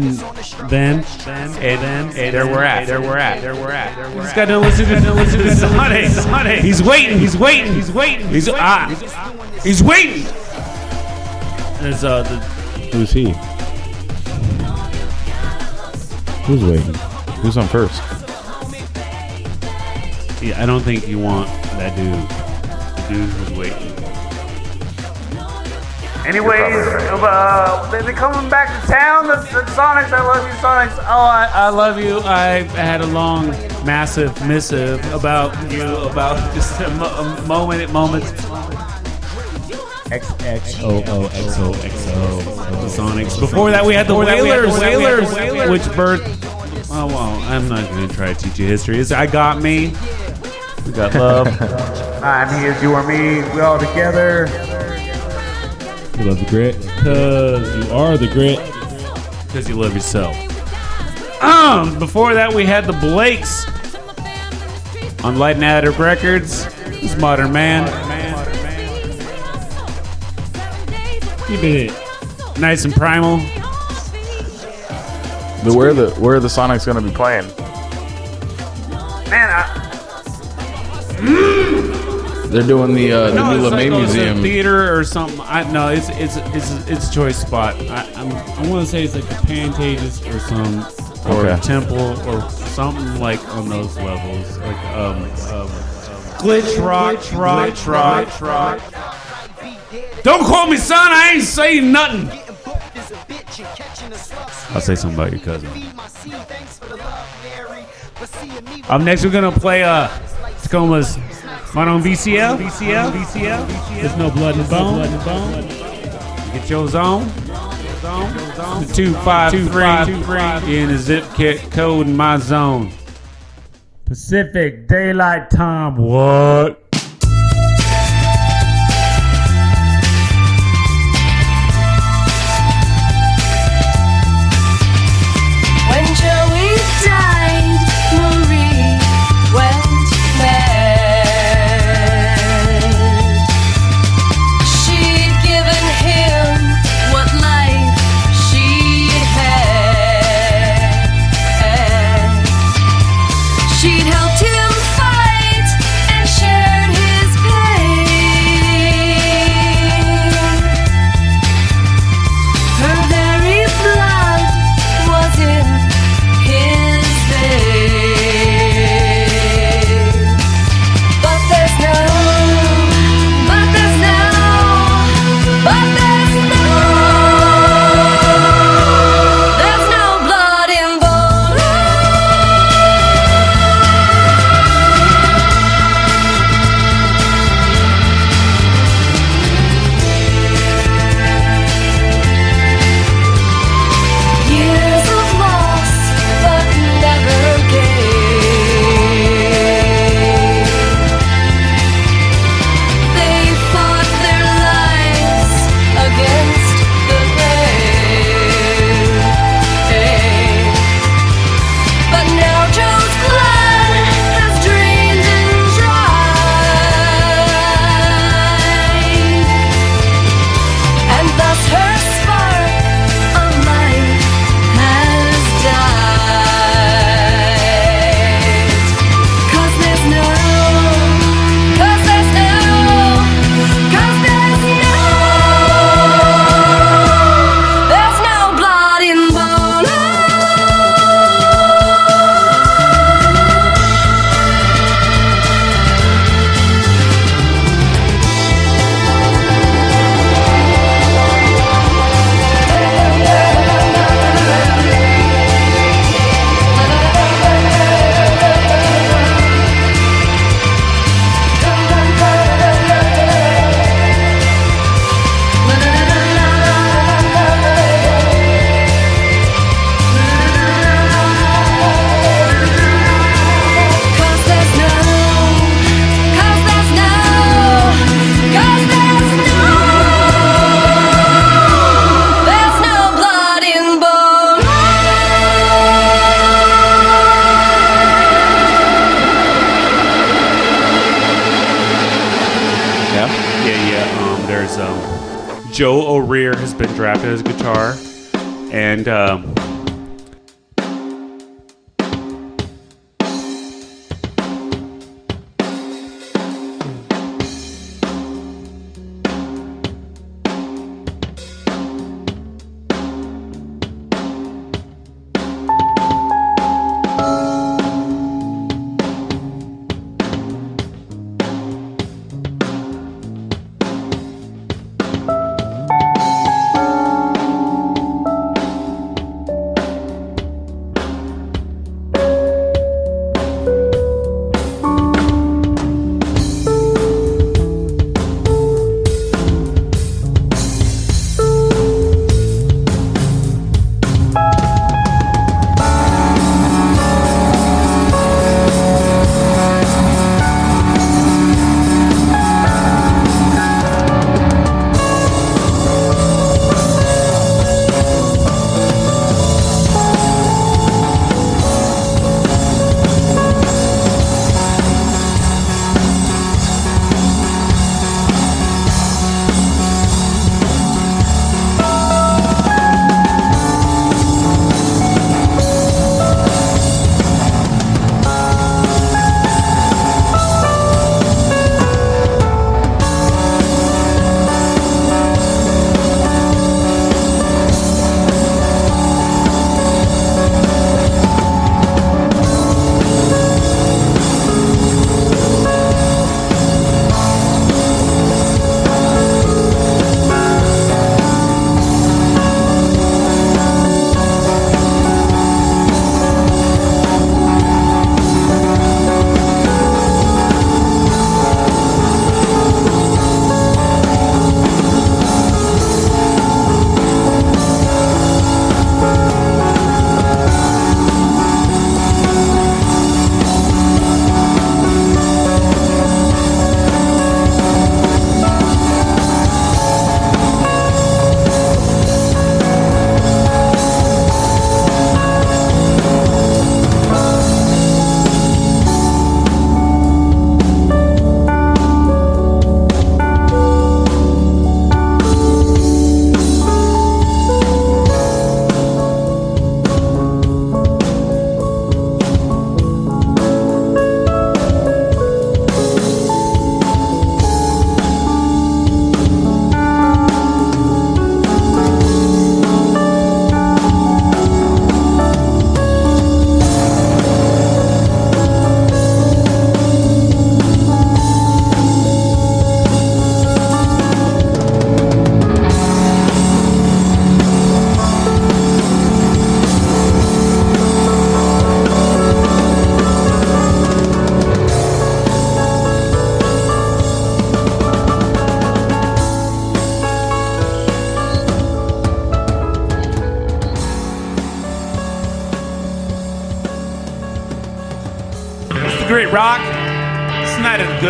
then. Then, and then, and there we're at. There we're at. There we're at. There we're at. He's got to listen to to listen to Sonic. Sonic. He's waiting. He's waiting. He's waiting. He's ah. He's waiting. There's uh the Who's he? Who's waiting? Who's on first? yeah. I don't think you want that dude. The dude who's waiting. Anyways, uh, they they coming back to town. The, the Sonics, I love you, Sonics. Oh, I, I love you. I had a long, massive missive about you, about just a, mo- a moment at moments. X X O O X O X O the Sonics. Before that, we had the Whalers, Whalers, which bird? Oh well, I'm not going to try to teach you history. It's I got me. We got love. I'm here, you are me. We all together. You love the grit? Because you are the grit. Because you love yourself. Um, before that, we had the Blakes on Light and Adder Records. This Modern Man. Keeping it nice and primal. But where are the where are the Sonics going to be playing? They're doing the uh, the No, new it's like LeMay oh, it's a Museum. theater or something. I no, it's it's it's it's a choice spot. I I'm, I want to say it's like the Pantages or some or Okay. Temple or something like on those levels, like um, um glitch rock, glitch rock, rock, rock. Don't call me son. I ain't saying nothing. I'll say something about your cousin. Up next, we're gonna play uh Tacoma's Fun on VCL. VCL. VCL. There's no blood in the bone. Get yours on. The two five two three in the zip kit code in my zone. Pacific Daylight Time. What? Been drafted as a guitar, and um,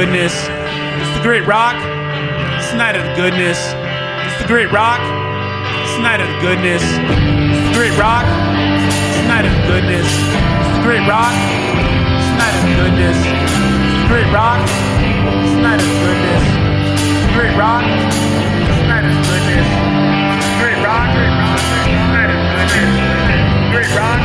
goodness. It's the great rock. It's the night of the goodness. It's the great rock. It's the night of the goodness. It's the great rock. It's the night of the goodness. It's the great rock. It's the night of the goodness. It's the great rock. It's the night of the goodness. It's the great rock. It's the night of the goodness. Great rock. Great rock. Great rock. Great rock.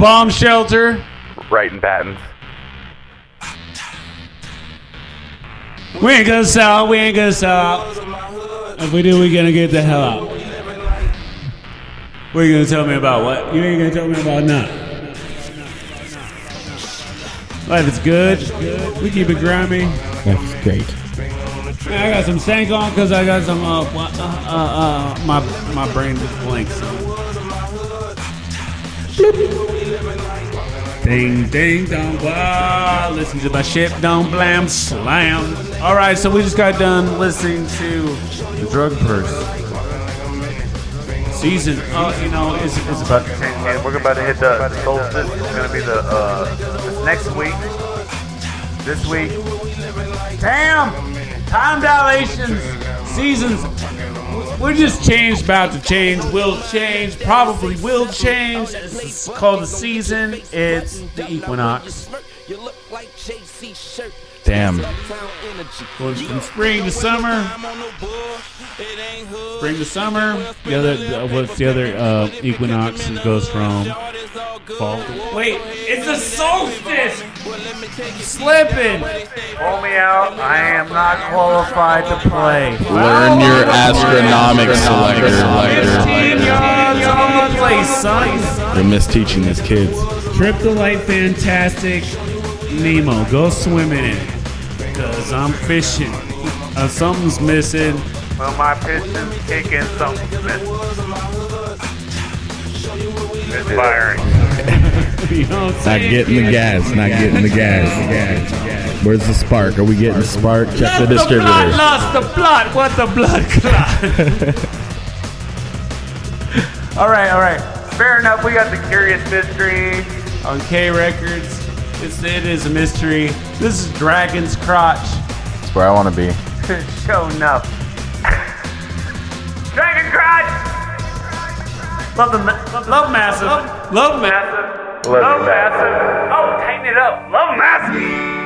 Bomb shelter. Right in patents. We ain't gonna sell, we ain't gonna sell. If we do, we gonna get the hell out. What are you gonna tell me about what? You ain't gonna tell me about nothing. Life is good. We keep it grimy. That's great. I got some stank on because I got some uh, uh, uh, uh, my my brain just blinks. Ding ding dong wow. Listen to my ship don't blam slam. All right, so we just got done listening to the drug purse season. Oh, you know, it's, it's about to change. And we're about to hit the solstice. It's gonna be the uh, this next week. This week. Damn! Time dilations, seasons. We're just changed, about to change, will change, probably will change. It's called the season. It's the equinox. Damn. Going from spring to summer. Spring to summer. The other, uh, what's the other uh, equinox? It goes from fall. To, wait, it's a solstice. Slipping. Pull me out. I am not qualified to play. Learn your astronomics, Fifteen yards on the place, son. You're misteaching these kids. Trip the light, fantastic. Nemo, go swimming in it. Cause I'm fishing. Uh, something's missing. Well, my pistons kicking something. Misfiring. you know what I'm Not getting the gas. Not getting the gas. Where's the spark? Are we getting spark? Check the Lost the blood, distributor. lost the blood. What the blood clot? All right, all right. Fair enough. We got the curious mystery. On K Records, it's, it is a mystery. This is Dragon's Crotch. That's where I want to be. Show enough. Dragon Crotch. Love the ma- love massive. Love, massive. Love, massive. Oh, tighten it up. Love massive.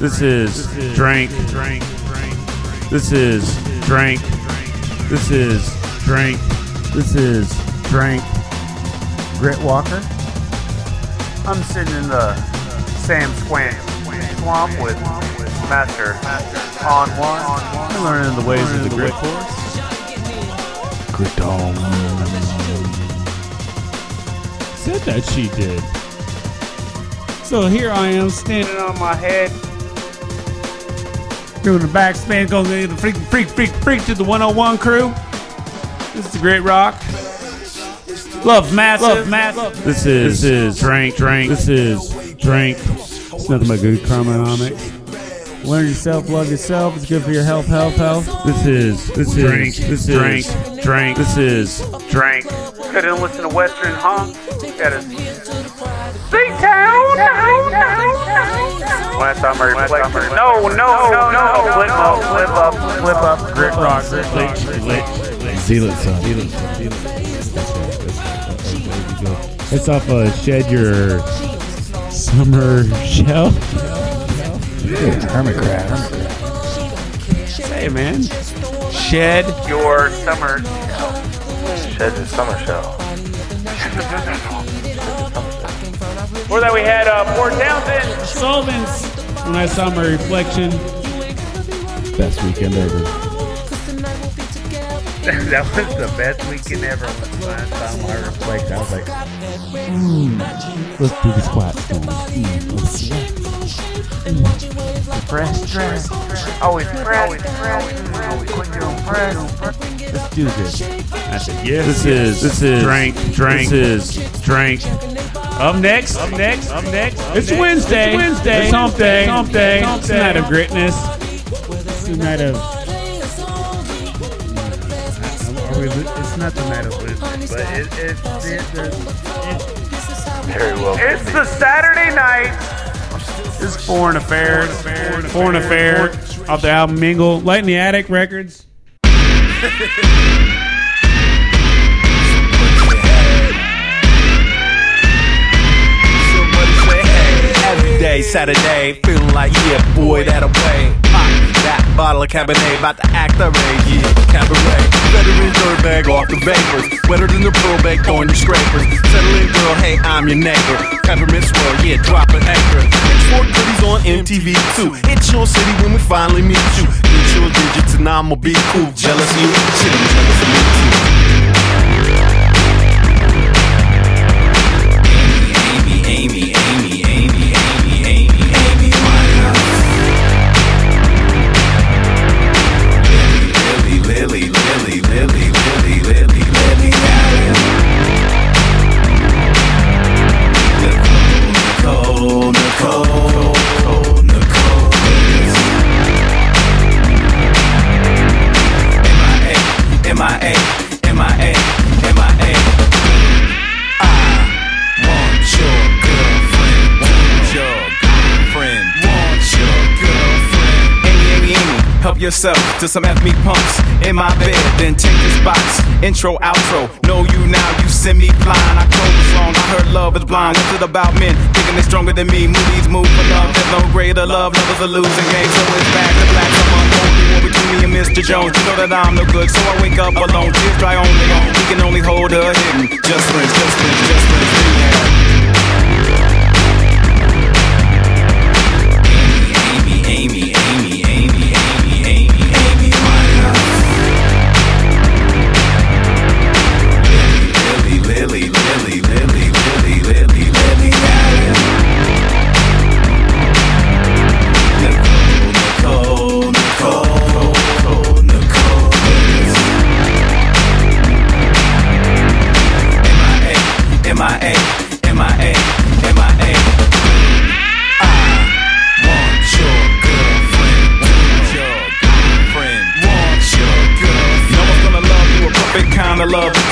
This is drink. Drink. This is drink. This is drink. This is drink. Grit Walker. I'm sitting in the Sam Squam swamp with Master on one. I'm learning the ways of the grit course. Said that she did. So here I am standing on my head. Doing the backspin, going to the freak, freak, freak, freak to the 101 crew. This is the Great Rock. Love massive, love massive. This is this is drink. Drink. This is drink. It's nothing but good karmonomics. Learn yourself, love yourself. It's good for your health, health, health. This is this Drink. is this Drink. is drink. Drink, this is drink. Couldn't listen to Western Honk. Got a Big town. When I saw my reflection. No, no, no, no. Flip up, flip up, flip up. Grit rock, grit rock, grit rock. Zealot son. Zealot son. Zealot It's off uh, Shed Your Summer Shell. Hermit crabs. Hey, man. Shed your summer. Shed the summer shell. Before that, we had uh, Port Townsend. Sullivan's. When I saw my reflection. Best weekend ever. that was the best weekend ever when I saw my reflection. I was like, Let's do the squat. Mm, let's sweat. Press, press, always press, always press, always quick to press. Let's do this. I said, yes. This is this is drink, drink. This is drink. Up next, up next, up next. It's Wednesday. It's Wednesday. It's hump day. It's hump day. It's the night of gritness. It's the night of. It's not the night of wisdom, but it, it's it, Very well. It's the Saturday night. It's foreign affairs. Foreign affair Off the album Mingle. Light in the Attic Records. Every day, Saturday, feeling like yeah, boy, that'll pay. That bottle of Cabernet, about to act the rage, yeah, cabaret. Veteran dirtbag off the vapors, wetter than the pearl bag, throwing your scrapers. Settle in, girl, hey, I'm your neighbor. Peppermint swirl, yeah, drop an anchor. Export goodies on MTV too. It's your city when we finally meet you. Get your digits and I'ma be cool. Jealous you, shit, jealous of me yourself to some ethnic punks in my bed. Then take this box. Intro, outro. Know you now, you send me flying. I close song. I heard love is blind. What's it about men? Thinking they stronger than me. Movies move for love. There's no greater love. Love is a losing game. So it's back to black. I'm unholy. War between me and Mr. Jones. You know that I'm no good. So I wake up alone. Tears dry only. We can only hold her hidden. Just friends, just friends, just friends. Yeah.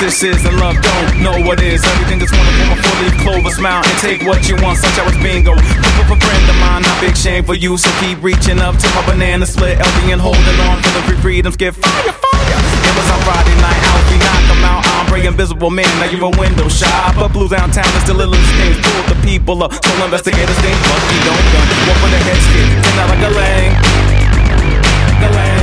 But this isn't love, don't know what is. Everything is wonderful. A four leaf clover smile and take what you want, such as bingo. For a friend of mine, not big shame for you. So keep reaching up to my banana split. LB and holding on for the free freedoms. Get fire, fire. It was on Friday night out, we knock 'em out. Ombre, invisible man, now you're a window shopper. Blue downtown is the littlest things, pull the people up. So investigators think Bucky don't gun. One for the head skit, turn out like a lang. Galang. Amy,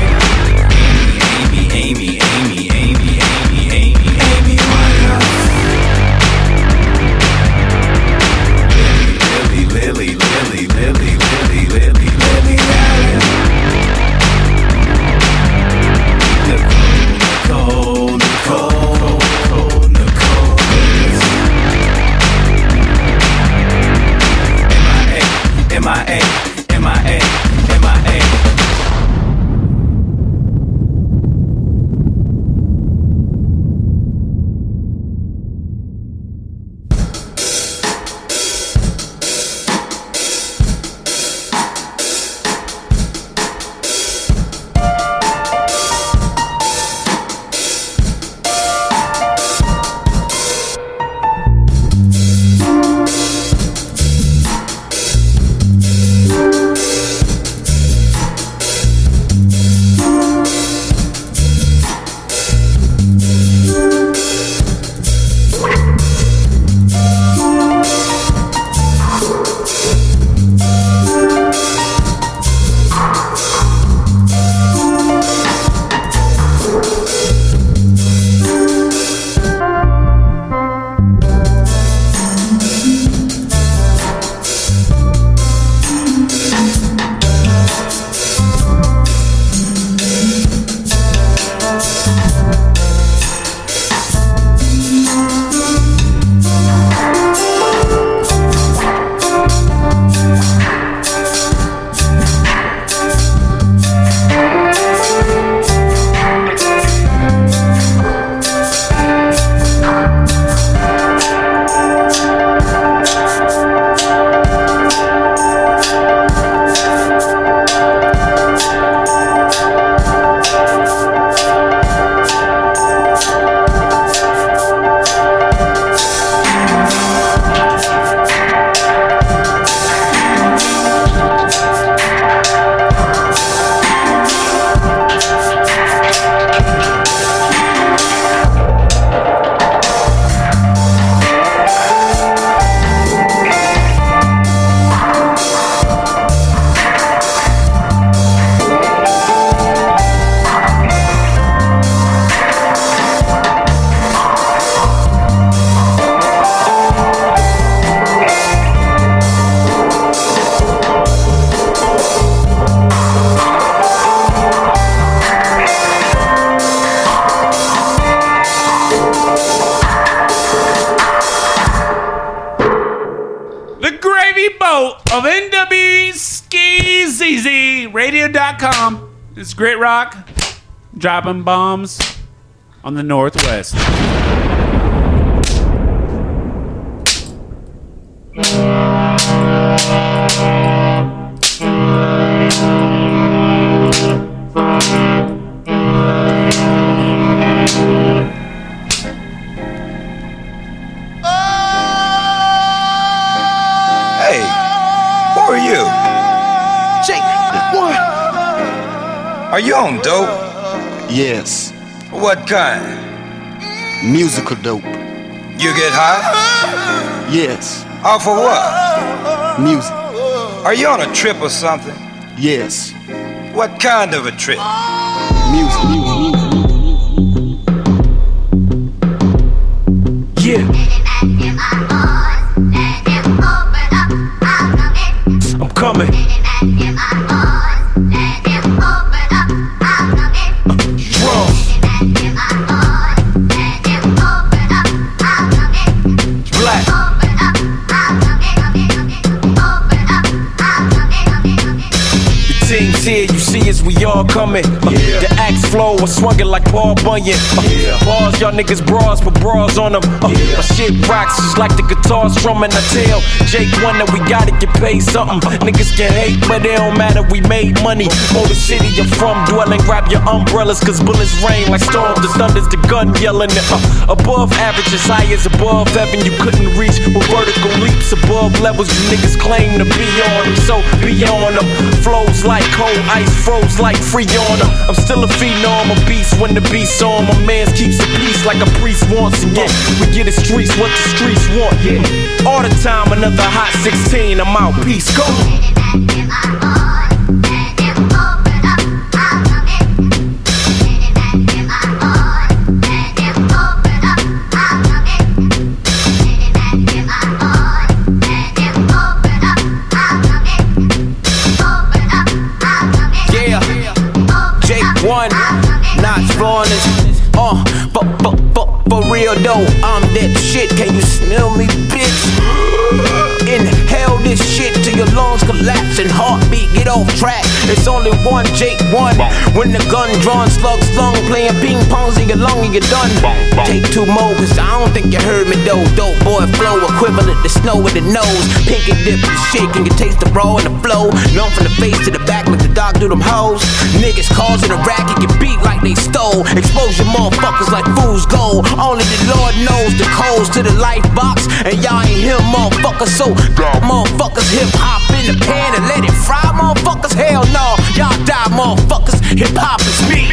dropping bombs on the Northwest. Hey, who are you? Jake, what? Are you on dope? Yes. What kind? Musical dope. You get high? Yes. Off of what? Music. Are you on a trip or something? Yes. What kind of a trip? Music. Music. Swung it like Paul Bunyan. Uh, Bars, y'all niggas bras, but bras on them. Uh, My shit rocks just like the guitar strumming. I tell Jake one that we gotta get paid something. Niggas can hate, but it don't matter, we made money. Motor City, you're from dwelling, grab your umbrellas, cause bullets rain like storms. The thunder's the gun yelling. Uh, above average, as high as above heaven, you couldn't reach. With vertical leaps above levels, you niggas claim to be on them. So be on them. Flows like cold ice, froze like free on them. I'm still a phenom, a beast when the beast's on. My man's keeps the peace like a priest wants. And yeah, we get the streets what the streets want. Yeah, all the time, another hot 16. I'm out. Peace, go. 12 track. It's only one Jake one. When the gun drawn, slug slung, playing ping pongs in your lung and you're done. Take two more, cause I don't think you heard me though. Dope boy flow, equivalent to snow with the nose. Pink and dip and shaking, you taste the raw and the flow. Numb from the face to the back, with the dog do them hoes. Niggas causing a racket, get beat like they stole. Expose your motherfuckers like fool's gold. Only the Lord knows the codes to the life box. And y'all ain't hear motherfuckers, so motherfuckers hip hop in the pan and let it fry, motherfuckers. Hell no, y'all die, motherfuckers. Hip hop is me.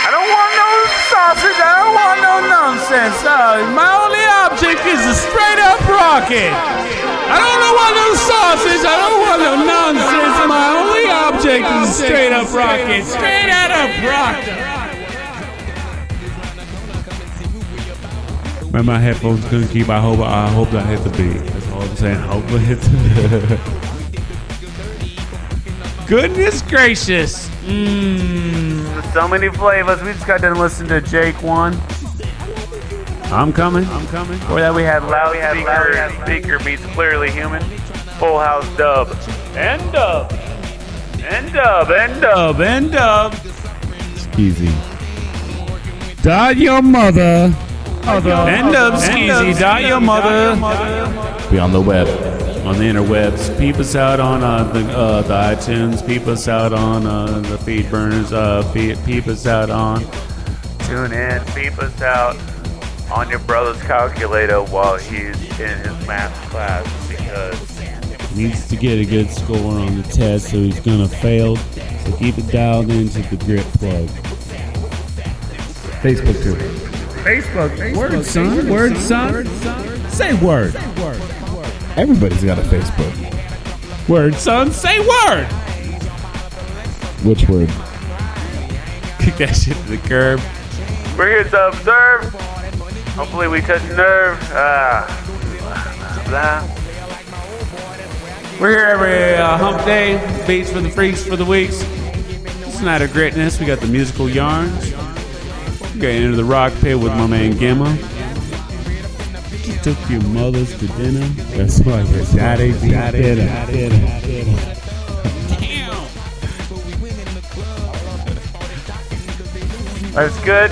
I don't want no sausage. I don't want no nonsense. Uh, my only object is a straight up rocket. I don't want no sausage. I don't want no nonsense. My only object is a straight up rocket. Straight out of rocket. Man, my headphones couldn't keep. I hope. I hope I hit the beat. That's all I'm saying. Hope I hit the. Goodness gracious. Mmm. So many flavors. We just got done listening to Jake one. I'm coming. I'm coming. Before that, we had loudspeaker. Speaker beats clearly human. Full house dub. And dub. And dub. And dub. And dub. Easy. Dot your mother. And dub skeezy. Dot your mother. Be on the web. On the interwebs. Peep us out on uh, the uh, the iTunes. Peep us out on uh, the feed burners. Uh, peep, peep us out on. Tune in. Beep us out on your brother's calculator while he's in his math class because he Needs to get a good score on the test, so he's gonna fail. So keep it dialed into the grip plug. Facebook too. Facebook. Word, son. Word, son. Say word. Everybody's got a Facebook. Word, son. Say word. Which word? Kick that shit to the curb. We're here to observe. Hopefully, we touch a nerve. Ah, blah. We're here every uh, hump day. Beats for the freaks for the weeks. It's not a greatness. We got the musical yarns. We got into the rock pit with my man Gemma. You took your mothers to dinner. That's why your daddy be dinner. That's good.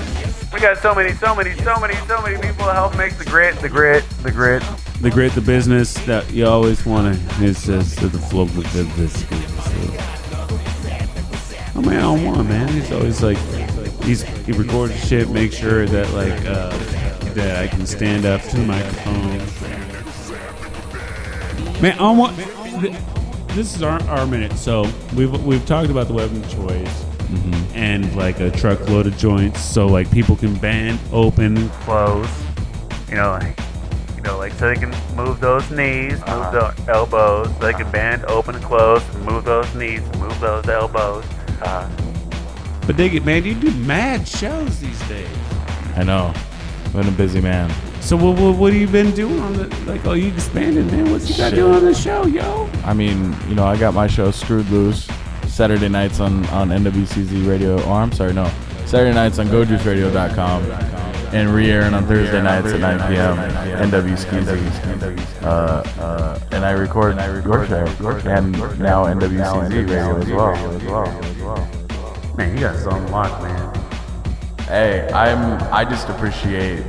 We got so many, so many, so many, so many people to help make the grit, the grit, the grit. The grit, the business that you always want to. It's just the flow of the business. Oh man, on one man. He's always like, he's he records shit, make sure that like uh, that I can stand up to the microphone. Man, on one. This is our, our minute. So we've we've talked about the weapon of choice and like a truckload of joints, so like people can bend, open, Close. You know, like, you know, like so they can move those knees, move the elbows. They can bend, open, and close, move those knees, move those elbows. Uh, But they get man, you do mad shows these days. I know. I've been a busy man. So what, what, what have you been doing on the like? Oh, you expanded, man. What's you got doing on the show, yo? I mean, you know, I got my show Screwed Loose Saturday nights on, on NWCZ Radio. Oh, I'm sorry, no. Saturday nights on GoJuiceRadio.com and re-airing on Thursday nights at 9 p.m. NWCZ. Uh, uh, and I record, and I record your show and now NWCZ Radio as well. Man, you got us on lock, man. Hey, I'm. I just appreciate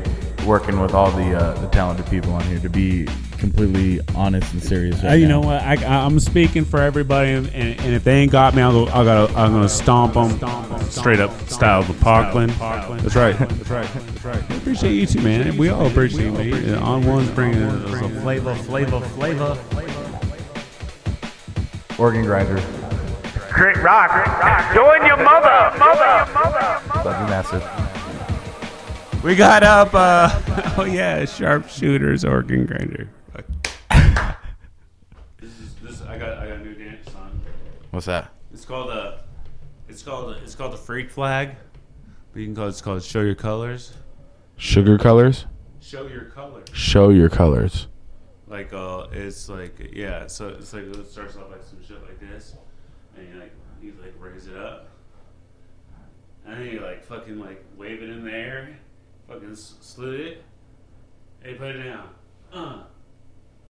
working with all the uh, the talented people on here. To be completely honest and serious. Right Uh, you now. know what? I, I, I'm speaking for everybody, and, and if they ain't got me, I'll go. I got. I'm gonna stomp them straight up, style of Parkland. Parkland. That's right. That's right. That's right. appreciate you too, man. We all appreciate me. On one's bringing us a flavor, flavor, flavor. Organ grinder. Great rock. Great rock. Join your mother. Mother. Mother. Love you massive. We got up. Uh, oh yeah, sharpshooters, organ grinder. this is this. I got. I got a new dance song. What's that? It's called uh It's called. It's called the freak flag. But you can call it. It's called show your colors. Sugar colors. Show your colors. Show your colors. Like uh, it's like yeah. So it's like it starts off like some shit like this, and you like you like raise it up, and then you like fucking like wave it in the air, fucking s- salute it, and you put it down. Uh,